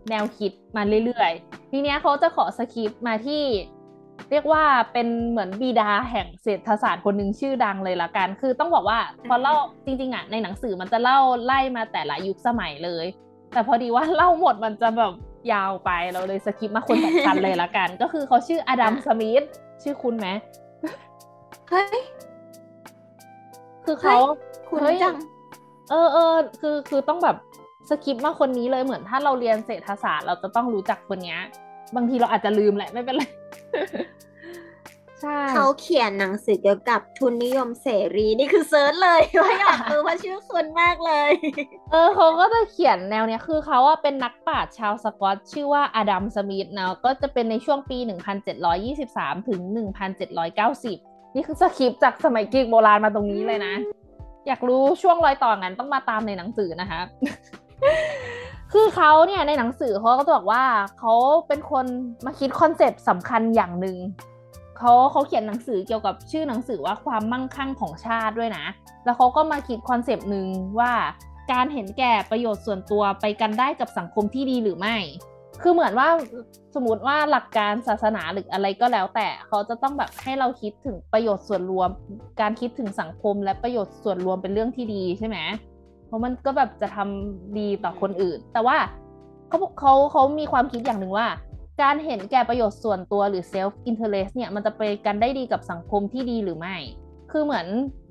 Speaker 2: แนวคิดมาเรื่อยๆ ทีเนี้ยเขาจะขอสคริปต์มาที่ เรียกว่าเป็นเหมือนบีดาแห่งเศรษฐศาสตร์คนหนึ่งชื่อดังเลยละกัน คือต้องบอกว่าพอเล่าจริงๆอะในหนังสือมันจะเล่าไล่มาแต่ละยุคสมัยเลย แต่พอดีว่าเล่าหมดมันจะแบบยาวไปเราเลยสกิปมาคนสำคัญเลยละกัน ก็คือเขาชื่ออดัมสมิธชื่อคุณไหม
Speaker 1: เฮ้ย
Speaker 2: คือเขา
Speaker 1: คุณจัง
Speaker 2: เออเออคือคือต้องแบบ skip มาคนนี้เลยเหมือนถ้าเราเรียนเศรษฐศาสตร์ เราจะต้องรู้จักคนนี้บางทีเราอาจจะลืมแหละไม่เป็นไร
Speaker 1: ใช่เขาเขียนหนังสือเกี่ยวกับทุนนิยมเสรีนี่คือ search เลยว่าอยากรู้ว่าชื่อคนมากเลย
Speaker 2: เออเขาก็จะเขียนแนวเนี้ยคือเขาว่าเป็นนักปราชญ์ชาวสกอต ชื่อว่าอดัมสมิธเนาะก็จะเป็นในช่วงปี 1723 ถึง 1790 นี่คือ skip จากสมัยกรีกโบราณมาตรงนี้เลยนะ อยากรู้ช่วงรอยต่องั้นต้องมาตามในหนังสือนะคะ คือเขาเนี่ยในหนังสือเขาก็จะบอกว่าเขาเป็นคนมาคิด concept สำคัญอย่างหนึ่งเขาเขาเขียนหนังสือเกี่ยวกับชื่อหนังสือว่าความมั่งคั่งของชาติด้วยนะ แล้วเขาก็มาคิด concept หนึ่งว่าการเห็นแก่ประโยชน์ส่วนตัวไปกันได้กับสังคมที่ดีหรือไม่ คือเหมือนว่าสมมติว่าหลักการศาสนาหรืออะไรก็แล้ว แต่เขาจะต้องแบบให้เราคิดถึงประโยชน์ส่วนรวม การคิดถึงสังคมและประโยชน์ส่วนรวมเป็นเรื่องที่ดีใช่ไหม เพราะมันก็แบบจะทำดีต่อคนอื่น แต่ว่าเขาเขาเขามีความคิดอย่างหนึ่งว่า การเห็นแก่ประโยชน์ส่วนตัวหรือ self interest เนี่ยมันจะไปกันได้ดีกับสังคมที่ดีหรือไม่ คือเหมือน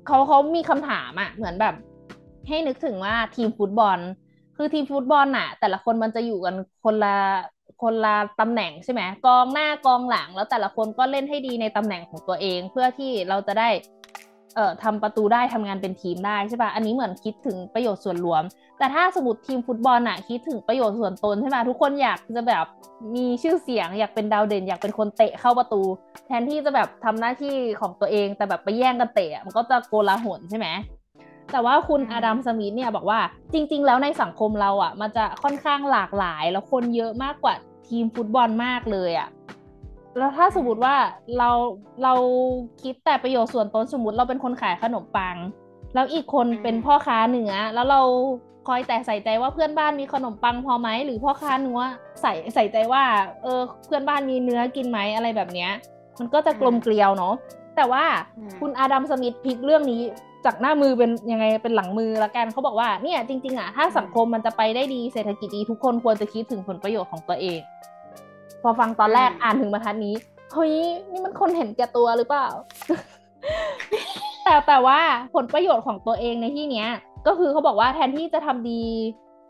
Speaker 2: เขาเขามีคำถามอะเหมือนแบบ ให้นึกถึงว่าทีมฟุตบอล คือทีมฟุตบอลน่ะ แต่ละคนมันจะอยู่กันคนละคนละตำแหน่งใช่ไหมกองหน้ากองหลังแล้วแต่ละคนก็เล่นให้ดีในตำแหน่งของตัวเอง เพื่อที่เราจะได้ เอ่อทำประตูได้ทำงานเป็นทีมได้ใช่ปะอันนี้เหมือนคิดถึงประโยชน์ส่วนรวม แต่ถ้าสมมติทีมฟุตบอลน่ะคิดถึงประโยชน์ส่วนตนใช่ไหมทุกคนอยากจะแบบมีชื่อเสียง อยากเป็นดาวเด่น อยากเป็นคนเตะเข้าประตู แทนที่จะแบบทำหน้าที่ของตัวเองแต่แบบไปแย่งกันเตะมันก็จะโกลาหลใช่ไหมแต่ว่าคุณอดัมสมิธเนี่ยบอกว่าจริง ๆ แล้วในสังคมเราอะ มันจะค่อนข้างหลากหลาย แล้วคนเยอะมากกว่าทีมฟุตบอลมากเลยอะ แล้วถ้าสมมติว่าเราเราคิดแต่ประโยชน์ส่วนตนสมมติเราเป็นคนขายขนมปัง แล้วอีกคนเป็นพ่อค้าเนื้อแล้วเราคอยแต่ใส่ใจว่าเพื่อนบ้านมีขนมปังพอไหมหรือพ่อค้าเนื้อใส่ใส่ใจว่าเออเพื่อนบ้านมีเนื้อกินไหมอะไรแบบเนี้ย มันก็จะกลมเกลียวเนาะแต่ว่าคุณอาดัมสมิธพลิกเรื่องนี้จากหน้ามือเป็นยังไงเป็นหลังมือละกันเขาบอกว่าเนี่ยจริง ๆอะถ้าสังคมมันจะไปได้ดีเศรษฐกิจดีทุกคนควรจะคิดถึงผลประโยชน์ของตัวเอง พอฟังตอนแรกอ่านถึงบรรทัดนี้เฮ้ยนี่มันคนเห็นแก่ตัวหรือเปล่า แต่แต่ว่าผลประโยชน์ของตัวเองในที่เนี้ย ก็คือเขาบอกว่าแทนที่จะทำดี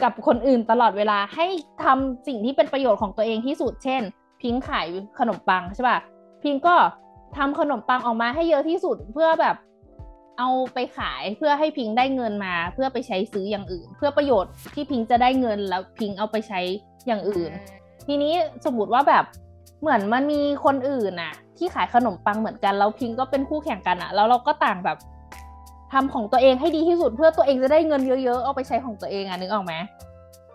Speaker 2: กับคนอื่นตลอดเวลาให้ทำสิ่งที่เป็นประโยชน์ของตัวเองที่สุดเช่น พิงขายขนมปังใช่ป่ะพิงก็ทำขนมปังออกมาให้เยอะที่สุดเพื่อแบบเอาไปขายเพื่อให้พิงได้เงินมา เพื่อไปใช้ซื้ออย่างอื่น เพื่อประโยชน์ที่พิงจะได้เงินแล้วพิงเอาไปใช้อย่างอื่น ทีนี้สมมติว่าแบบเหมือนมันมีคนอื่นน่ะ ที่ขายขนมปังเหมือนกันแล้วพิงก็เป็นคู่แข่งกันอะแล้วเราก็ต่างแบบทำของตัวเองให้ดีที่สุดเพื่อตัวเองจะได้เงินเยอะๆเอาไปใช้ของตัวเองอะนึกออกไหม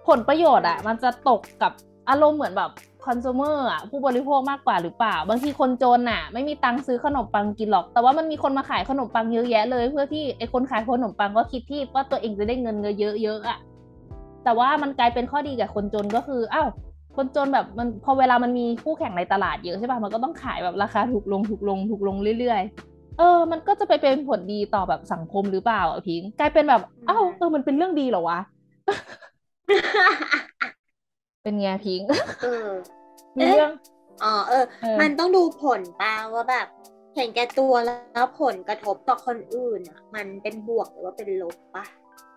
Speaker 2: ผลประโยชน์อะมันจะตกกับอารมณ์เหมือนแบบคอน sumer อะผู้บริโภคมากกว่าหรือเปล่า บางทีคนจนอะ ไม่มีตังค์ซื้อขนมปังกินหรอก แต่ว่ามันมีคนมาขายขนมปังเยอะแยะเลย เพื่อที่ไอ้คนขายขนมปังก็คิดที่ว่าตัวเองจะได้เงินเยอะๆอะแต่ว่ามันกลายเป็นข้อดีกับคนจนก็คืออ้าว คนจนแบบมันพอเวลามันมีคู่แข่งในตลาดเยอะใช่ป่ะมันก็ต้องขายแบบราคาถูกลงถูกลงถูกลงเรื่อยๆ เออ มันก็จะไปเป็นผลดีต่อแบบสังคมหรือเปล่าอะพิงกลายเป็นแบบอ้าวเออมันเป็นเรื่องดีเหรอวะเป็นไงพิง
Speaker 1: เออ
Speaker 2: มีเรื่อง
Speaker 1: อ๋อเออ มันต้องดูผลป่าว่าแบบ เห็นแก่ตัวแล้วผลกระทบต่อคนอื่นอะ มันเป็นบวกหรือว่าเป็นลบปะ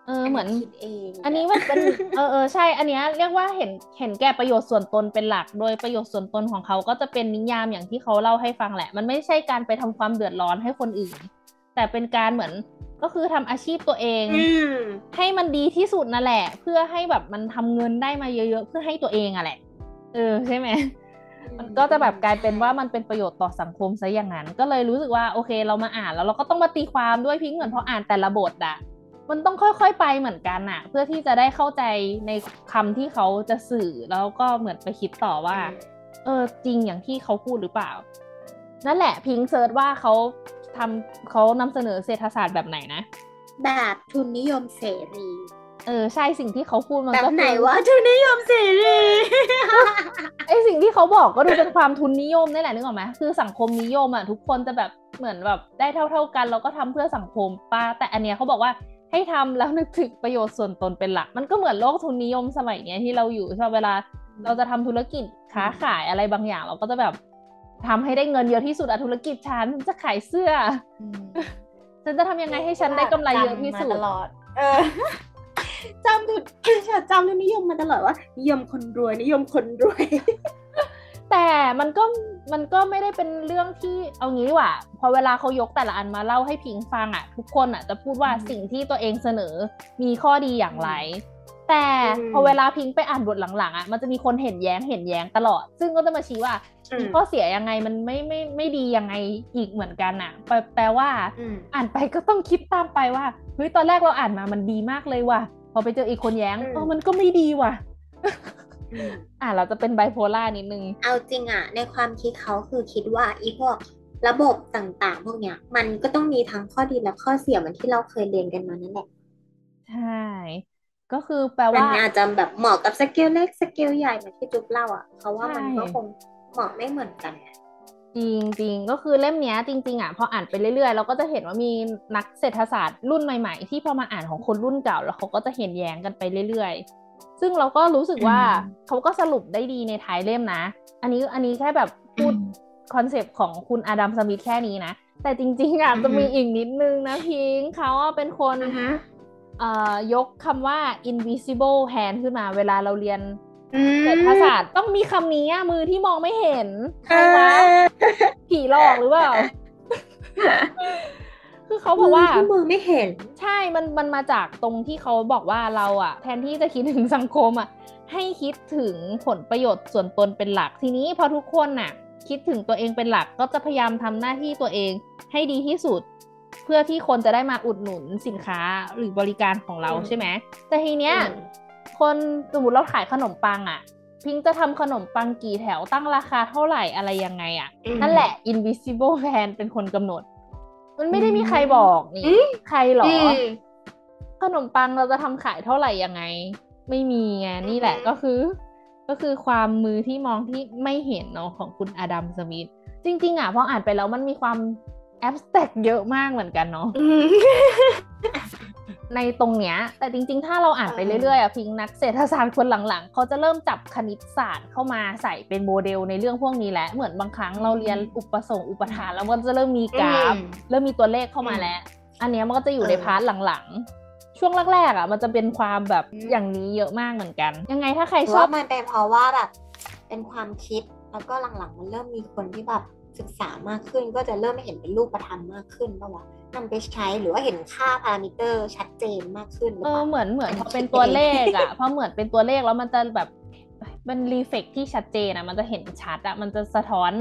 Speaker 2: เออเหมือน
Speaker 1: คิดเอง
Speaker 2: อันนี้มันเป็นเออเออใช่ อันนี้เรียกว่าเห็นเห็นแก่ประโยชน์ส่วนตนเป็นหลัก โดยประโยชน์ส่วนตนของเขาก็จะเป็นนิยามอย่างที่เขาเล่าให้ฟังแหละ มันไม่ใช่การไปทำความเดือดร้อนให้คนอื่น แต่เป็นการเหมือนก็คือทำอาชีพตัวเองให้มันดีที่สุดนั่นแหละ เพื่อให้แบบมันทำเงินได้มาเยอะๆเพื่อให้ตัวเองอะแหละ เออใช่ไหมมันก็จะแบบกลายเป็นว่ามันเป็นประโยชน์ต่อสังคมซะอย่างนั้น ก็เลยรู้สึกว่าโอเค เรามาอ่านแล้วเราก็ต้องมาตีความด้วยพิงเหมือนพออ่านแต่ละบทอะ มันต้องค่อยๆไปเหมือนกันอะเพื่อที่จะได้เข้าใจในคำที่เขาจะสื่อแล้วก็เหมือนไปคิดต่อว่า เออจริงอย่างที่เขาพูดหรือเปล่า นั่นแหละพิง search ว่าเขาทำเขานำเสนอเศรษฐศาสตร์แบบไหนนะ
Speaker 1: แบบทุนนิยมเสรี
Speaker 2: เออใช่สิ่งที่เขาพูดมัน
Speaker 1: ก็ไหนว่าทุนนิยมเสรี
Speaker 2: ไอ้สิ่งที่เขาบอกก็ดูเป็นความทุนนิยมนี่แหละนึกออกไหมคือสังคมนิยมอะทุกคนจะแบบเหมือนแบบได้เท่า ๆกันเราก็ทำเพื่อสังคมป้าแต่อันเนี้ยเขาบอกว่า ให้ทำแล้วนึกถึงประโยชน์ส่วนตนเป็นหลัก มันก็เหมือนโลกทุนนิยมสมัยเนี้ยที่เราอยู่ชอบเวลาเราจะทำธุรกิจค้าขายอะไรบางอย่าง เราก็จะแบบทำให้ได้เงินเยอะที่สุดอะธุรกิจฉันจะขายเสื้อ ฉันจะทำยังไงให้ฉันได้กำไรเยอะที่สุด
Speaker 1: ตลอด เออจำถูกจำทุนนิยมมาตลอดว่า นิยมคนรวยนิยมคนรวย
Speaker 2: แต่มันก็ มันก็ไม่ได้เป็นเรื่องที่เอางี้ว่ะพอเวลาเขายกแต่ละอันมาเล่าให้พิงฟังอะ ทุกคนอะจะพูดว่าสิ่งที่ตัวเองเสนอมีข้อดีอย่างไร แต่พอเวลาพิงไปอ่านบทหลังๆอะมันจะมีคนเห็นแย้งเห็นแย้งตลอด ซึ่งก็จะมาชี้ว่ามีข้อเสียยังไงมันไม่ไม่ไม่ดียังไงอีกเหมือนกันอะแปลว่าอ่านไปก็ต้องคิดตามไปว่าเฮ้ยตอนแรกเราอ่านมามันดีมากเลยว่ะพอไปเจออีกคนแย้งเออมันก็ไม่ดีว่ะ อ่าเราจะเป็นไบโพล่านิดนึง
Speaker 1: เอาจริงอะ ในความคิดเขาคือคิดว่าอีพวกระบบต่างๆ พวกเนี้ย มันก็ต้องมีทั้งข้อดีและข้อเสียเหมือนที่เราเคยเรียนกันมานั่นแหละ
Speaker 2: ใช่ ก็คือแปลว่า
Speaker 1: มันอาจจะแบบเหมาะกับสเกลเล็กสเกลใหญ่เหมือนที่จุ๊บเล่าอะเขาว่ามันก็คงเหมาะไม่เหมือนกัน
Speaker 2: จริงจริงก็คือเล่มนี้จริง ๆอะพออ่านไปเรื่อยๆ เราก็จะเห็นว่ามีนักเศรษฐศาสตร์รุ่นใหม่ ๆ ที่พอมาอ่านของคนรุ่นเก่า แล้วเขาก็จะเห็นแย้งกันไปเรื่อยๆ ซึ่งเราก็รู้สึกว่าเขาก็สรุปได้ดีในท้ายเล่มนะ อันนี้อันนี้แค่แบบพูด concept ของคุณอดัมสมิธแค่นี้นะ แต่จริงๆอะจะมีอีกนิดนึงนะพิงเขาเป็นคนยกคำว่า invisible hand ขึ้นมาเวลาเราเรียนเศรษฐศาสตร์ต้องมีคำนี้มือที่มองไม่เห็นใครวะผีหลอกหรือเปล่า คือเขาบอกว่า
Speaker 1: ที่มือไม่เห็น
Speaker 2: ใช่ มันมันมาจากตรงที่เขาบอกว่าเราอะแทนที่จะคิดถึงสังคมอะให้คิดถึงผลประโยชน์ส่วนตนเป็นหลักทีนี้พอทุกคนน่ะ คิดถึงตัวเองเป็นหลักก็จะพยายามทำหน้าที่ตัวเองให้ดีที่สุด เพื่อที่คนจะได้มาอุดหนุนสินค้าหรือบริการของเราใช่ไหมแต่ทีเนี้ยคนสมมติเราขายขนมปังอะพิงจะทำขนมปังกี่แถวตั้งราคาเท่าไหร่อะไรยังไงอะนั่นแหละ invisible hand เป็นคนกำหนด มันไม่ได้มีใครบอกนี่ใครหรอ ขนมปังเราจะทำขายเท่าไหร่ยังไง ไม่มีไงนี่แหละก็คือ ก็คือความมือที่มองที่ไม่เห็นเนาะของคุณอดัมสมิธจริง ๆ อะพออ่านไปแล้วมันมีความ abstract เยอะมากเหมือนกันเนาะ ในตรงเนี้ยแต่จริง ๆ ถ้าเราอ่านไปเรื่อยๆอะพิงนักเศรษฐศาสตร์คนหลังๆ เขาจะเริ่มจับคณิตศาสตร์เข้ามาใส่เป็นโมเดลในเรื่องพวกนี้แล้วเหมือนบางครั้งเราเรียนอุปสงค์อุปทาน แล้วมันจะเริ่มมีกราฟเริ่มมีตัวเลขเข้ามาแล้ว อันนี้มันก็จะอยู่ใน part หลังๆ ช่วงแรกๆอะ มันจะเป็นความแบบอย่างนี้เยอะมากเหมือนกัน ยังไงถ้าใครชอบ
Speaker 1: มันเป็นเพราะว่าแบบเป็นความคิดแล้วก็หลังๆ มันเริ่มมีคนที่แบบศึกษามากขึ้นก็จะเริ่มเห็นเป็นรูปธรรมมากขึ้นป่าววะ นำไปใช้หรือว่าเห็นค่าพารามิเตอร์ชัดเจนมากขึ้น
Speaker 2: เออเหมือนเหมือนพอเป็นตัวเลขอะพอเหมือนเป็นตัวเลขแล้วมันจะแบบมัน reflect ที่ชัดเจนอะมันจะเห็นชัดอะมันจะสะท้อน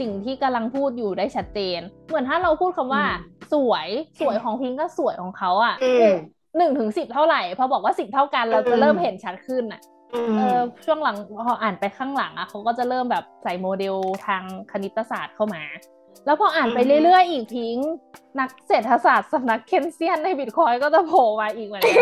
Speaker 2: สิ่งที่กำลังพูดอยู่ได้ชัดเจน เหมือนถ้าเราพูดคำว่า สวยสวยของพิงก็สวยของเขาอะหนึ่งถึงสิบเท่าไหร่ พอบอกว่าสิบเท่ากันเราจะเริ่มเห็นชัดขึ้นอะเออช่วงหลังพออ่านไปข้างหลังอะเขาก็จะเริ่มแบบใส่โมเดลทางคณิตศาสตร์เข้ามา แล้วพออ่านไปเรื่อยๆ อีกทิ้ง นักเศรษฐศาสตร์สำนักเคนเซียนในบิตคอยก็จะโผล่มาอีกเหมือนกัน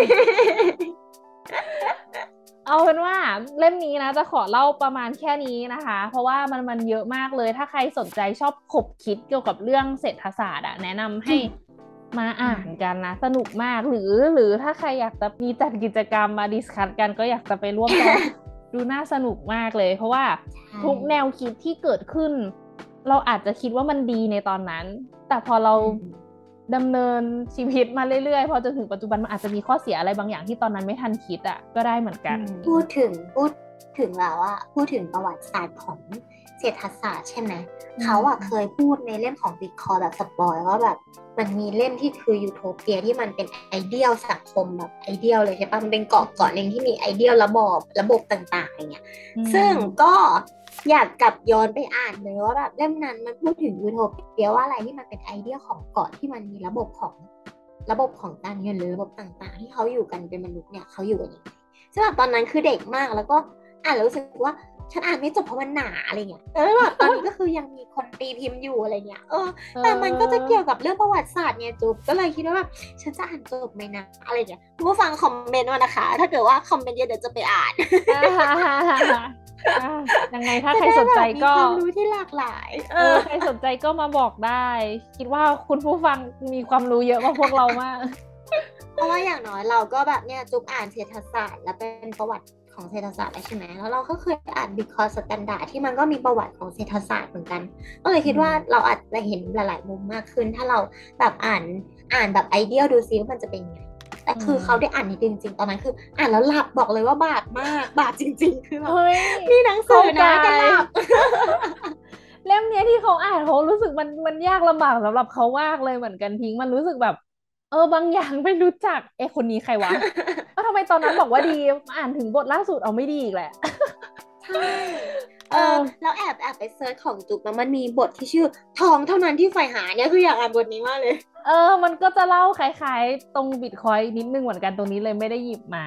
Speaker 2: เอาเป็นว่าเล่มนี้นะจะขอเล่าประมาณแค่นี้นะคะ เพราะว่ามันมันเยอะมากเลย ถ้าใครสนใจชอบขบคิดเกี่ยวกับเรื่องเศรษฐศาสตร์อะแนะนำให้มาอ่านกันนะ สนุกมากหรือหรือถ้าใครอยากจะมีจัดกิจกรรมมาดิสคัทกันก็อยากจะไปร่วมกันดูน่าสนุกมากเลย เพราะว่าทุกแนวคิดที่เกิดขึ้น เราอาจจะคิดว่ามันดีในตอนนั้น แต่พอเราดำเนินชีวิตมาเรื่อยๆ พอจนถึงปัจจุบันมันอาจจะมีข้อเสียอะไรบางอย่างที่ตอนนั้นไม่ทันคิดอะก็ได้เหมือนกัน
Speaker 1: พูดถึงพูดถึงแล้วอะพูดถึงประวัติศาสตร์ของเศรษฐศาสตร์ใช่ไหมเขาอะเคยพูดในเล่มของบิตคอยน์แบบ spoil ว่าแบบมันมีเล่มที่คือยูโทเปียที่มันเป็น ideal สังคมแบบ ideal เลยใช่ปะมันเป็นเกาะเกาะหนึ่งที่มี ideal ระบบระบบต่างๆอย่างเงี้ยซึ่งก็ อยากกลับย้อนไปอ่านเลยว่าแบบเล่มนั้นมันพูดถึงยูโทเปียว่าอะไรที่มันเป็นไอเดียของเกาะที่มันมีระบบของระบบของการเงินหรือระบบต่างๆ ที่เขาอยู่กันเป็นมนุษย์เนี่ยเขาอยู่กันยังไงซึ่งแบบตอนนั้นคือเด็กมากแล้วก็อ่านแล้วรู้สึกว่า ฉันอ่านไม่จบเพราะมันหนาอะไรเงี้ยเออแบบตอนนี้ก็คือยังมีคนตีพิมพ์อยู่อะไรเงี้ยเออแต่มันก็จะเกี่ยวกับเรื่องประวัติศาสตร์เนี่ยจุ๊บก็เลยคิดว่าแบบฉันจะอ่านจบไหมนะอะไรเงี้ยผู้ฟังคอมเมนต์มานะคะ ถ้าเกิดว่าคอมเมนต์เยอะเดี๋ยวจะไปอ่าน
Speaker 2: ยังไงถ้าใครสนใจก็
Speaker 1: ความรู้ที่หลากหลาย
Speaker 2: เออใครสนใจก็มาบอกได้ คิดว่าคุณผู้ฟังมีความรู้เยอะกว่าพวกเรามาก
Speaker 1: เพราะว่าอย่างน้อยเราก็แบบเนี่ยจุ๊บอ่านเศรษฐศาสตร์ และเป็นประวัติ ของเศรษฐศาสตร์ใช่ไหมแล้วเราก็เคยอ่าน Bitcoin Standard ที่มันก็มีประวัติของเศรษฐศาสตร์เหมือนกัน ก็เลยคิดว่าเราอาจจะเห็นหลาย ๆ มุมมากขึ้น ถ้าเราแบบอ่านอ่านแบบไอเดียดูซิว่ามันจะเป็นยังไงแต่คือเขาได้อ่านจริงๆตอนนั้นคือ อ่านแล้วหลับบอกเลยว่าบาดมากบาดจริง ๆ คือแบบมีหนังสือนะแต่หลับ
Speaker 2: เล่มนี้ที่เขาอ่านเขารู้สึกมันมันยากลำบากสำหรับเขามากเลยเหมือนกันพิง มันรู้สึกแบบ เออบางอย่างไม่รู้จัก เอคนนี้ใครวะเออทำไมตอนนั้นบอกว่าดีอ่านถึงบทล่าสุดเอาไม่ดีอีกแหละ
Speaker 1: ใช่เออแล้วแอบแอบไป search ของจุ๊บแล้วมันมีบทที่ชื่อ ทองเท่านั้นที่ใฝ่หาเนี่ยคืออยากอ่านบทนี้มากเลย
Speaker 2: เออ มันก็จะเล่าคล้ายๆ ตรงบิตคอยน์นิดนึงเหมือนกันตรงนี้เลยไม่ได้หยิบมา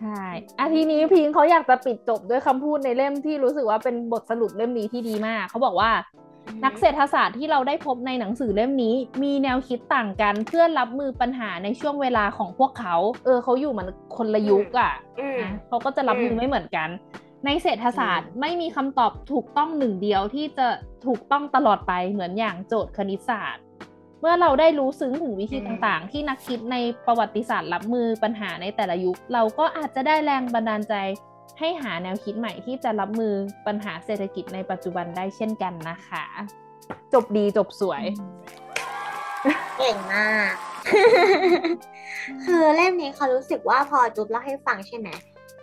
Speaker 2: ใช่อาทีนี้พิงเขาอยากจะปิดจบด้วยคำพูดในเล่มที่รู้สึกว่าเป็นบทสรุปเล่มนี้ที่ดีมาก เขาบอกว่า นักเศรษฐศาสตร์ที่เราได้พบในหนังสือเล่มนี้ มีแนวคิดต่างกันเพื่อรับมือปัญหาในช่วงเวลาของพวกเขา เออเขาอยู่เหมือนคนละยุคอะ่ะนะเขาก็จะรับมือไม่เหมือนกัน ในเศรษฐศาสตร์ไม่มีคำตอบถูกต้องหนึ่งเดียวที่จะถูกต้องตลอดไปเหมือนอย่างโจทย์คณิตศาสตร์ เมื่อเราได้รู้ซึ้งถึงวิธีต่างๆ ที่นักคิดในประวัติศาสตร์รับมือปัญหาในแต่ละยุค เราก็อาจจะได้แรงบันดาลใจ ให้หาแนวคิดใหม่ที่จะรับมือปัญหาเศรษฐกิจในปัจจุบันได้เช่นกันนะคะ จบดีจบสวย
Speaker 1: เก่งมาก คือเล่มนี้เขารู้สึกว่าพอจุ๊บเล่าให้ฟังใช่ไหม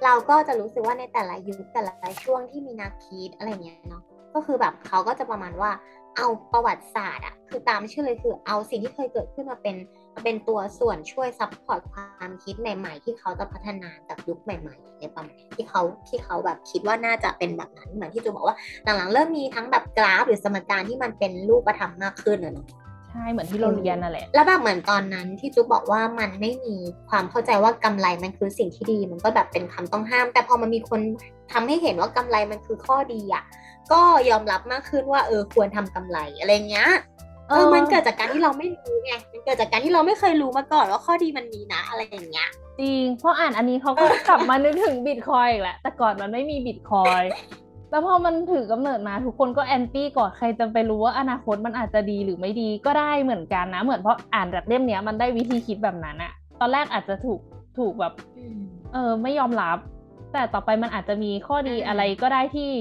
Speaker 1: เราก็จะรู้สึกว่าในแต่ละยุคแต่ละช่วงที่มีนาคีดอะไรเงี้ยเนาะก็คือแบบเขาก็จะประมาณว่าเอาประวัติศาสตร์อะคือตามชื่อเลยคือเอาสิ่งที่เคยเกิดขึ้นมาเป็นมา เป็นตัวส่วนช่วย support ความคิดใหม่ ๆ ที่เขาจะพัฒนาจากยุคใหม่ๆในประมาณที่เขาที่เขาแบบคิดว่าน่าจะเป็นแบบนั้นเหมือนที่จุ๊บบอกว่าหลังๆเริ่มมีทั้งแบบกราฟหรือสมการที่มันเป็นรูปธรรมมากขึ้นอะเนาะ
Speaker 2: ใช่เหมือนที่เราเรียนนั่นแหละ
Speaker 1: แล้วแบบเหมือนตอนนั้นที่จุ๊บบอกว่ามันไม่มีความเข้าใจว่ากำไรมันคือสิ่งที่ดี มันก็แบบเป็นคำต้องห้าม แต่พอมันมีคนทำให้เห็นว่ากำไรมันคือข้อดีอะก็ยอมรับมากขึ้นว่าเออควรทำกำไรอะไรเงี้ย เออ มันเกิดจากการที่เราไม่รู้ไง มันเกิดจากการที่เราไม่เคยรู้มาก่อนว่าข้อดีมันมีนะ อะไรอย่างเงี้ย
Speaker 2: จริง เพราะอ่านอันนี้เขาก็กลับมานึกถึงบิตคอยอีกแหละ แต่ก่อนมันไม่มีบิตคอย แล้วพอมันถือกำเนิดมาทุกคนก็แอนตี้ก่อน ใครจะไปรู้ว่าอนาคตมันอาจจะดีหรือไม่ดีก็ได้เหมือนกันนะ เหมือนเพราะอ่านจากเล่มเนี้ยมันได้วิธีคิดแบบนั้นอะตอนแรกอาจจะถูก ถูกแบบ เออ ไม่ยอมรับ แต่ต่อไปมันอาจจะมีข้อดีอะไรก็ได้ที่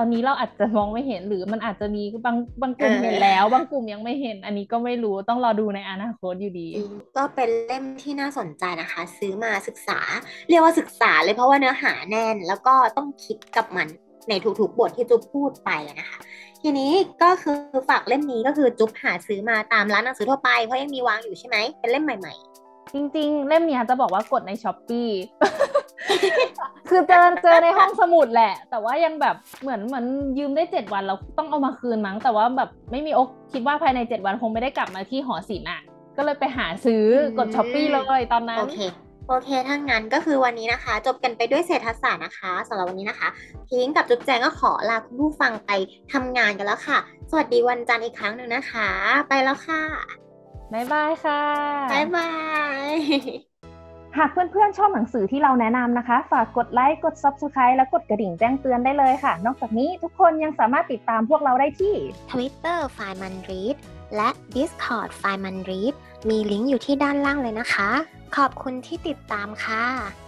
Speaker 2: ตอนนี้เราอาจจะมองไม่เห็นหรือมันอาจจะมีบางบางกลุ่ม
Speaker 1: เออ
Speaker 2: เห็นแล้ว บางกลุ่มยังไม่เห็น อันนี้ก็ไม่รู้ต้องรอดูในอนาคตอยู่ดี
Speaker 1: ก็เป็นเล่มที่น่าสนใจนะคะ ซื้อมาศึกษา เรียกว่าศึกษาเลยเพราะว่าเนื้อหาแน่น แล้วก็ต้องคิดกับมันในทุกๆบทที่จุ๊บพูดไปอะนะคะ ทีนี้ก็คือฝากเล่มนี้ก็คือจุ๊บหาซื้อมาตามร้านหนังสือทั่วไปเพราะยังมีวางอยู่ใช่ไหมเป็นเล่มใหม่
Speaker 2: จริง ๆ เล่มเนี้ยจะบอกว่ากดใน Shopee คือเจอเจอในห้องสมุดแหละ แต่ว่ายังแบบเหมือนเหมือนยืมได้เจ็ดวันเราต้องเอามาคืนมั้ง แต่ว่าแบบไม่มีโอกาสคิดว่าภายในเจ็ดวันคงไม่ได้กลับมาที่หอศิลป์อะ ก็เลยไปหาซื้ออกด Shopee เลยตอน
Speaker 1: ๆ
Speaker 2: นั้น
Speaker 1: โอเค โอเคถ้างั้นก็คือวันนี้นะคะ จบกันไปด้วยเศรษฐศาสตร์นะคะสำหรับวันนี้นะคะ พิงกับจุ๊บแจงก็ขอลาคุณผู้ฟังไปทำงานกันแล้วค่ะ สวัสดีวันจันทร์อีกครั้งหนึ่งนะคะ ไปแล้วค่ะ
Speaker 2: บ๊ายบายค่ะ
Speaker 1: บ๊ายบาย
Speaker 2: หากเพื่อนๆ ชอบหนังสือที่เราแนะนำนะคะ ฝากกดไลค์ กด Subscribe และกดกระดิ่งแจ้งเตือนได้เลยค่ะ นอกจากนี้ทุกคนยังสามารถติดตามพวกเราได้ที่
Speaker 1: Twitter ไฟมันรีดและ Discord ไฟมันรีดมีลิงก์อยู่ที่ด้านล่างเลยนะคะ ขอบคุณที่ติดตามค่ะ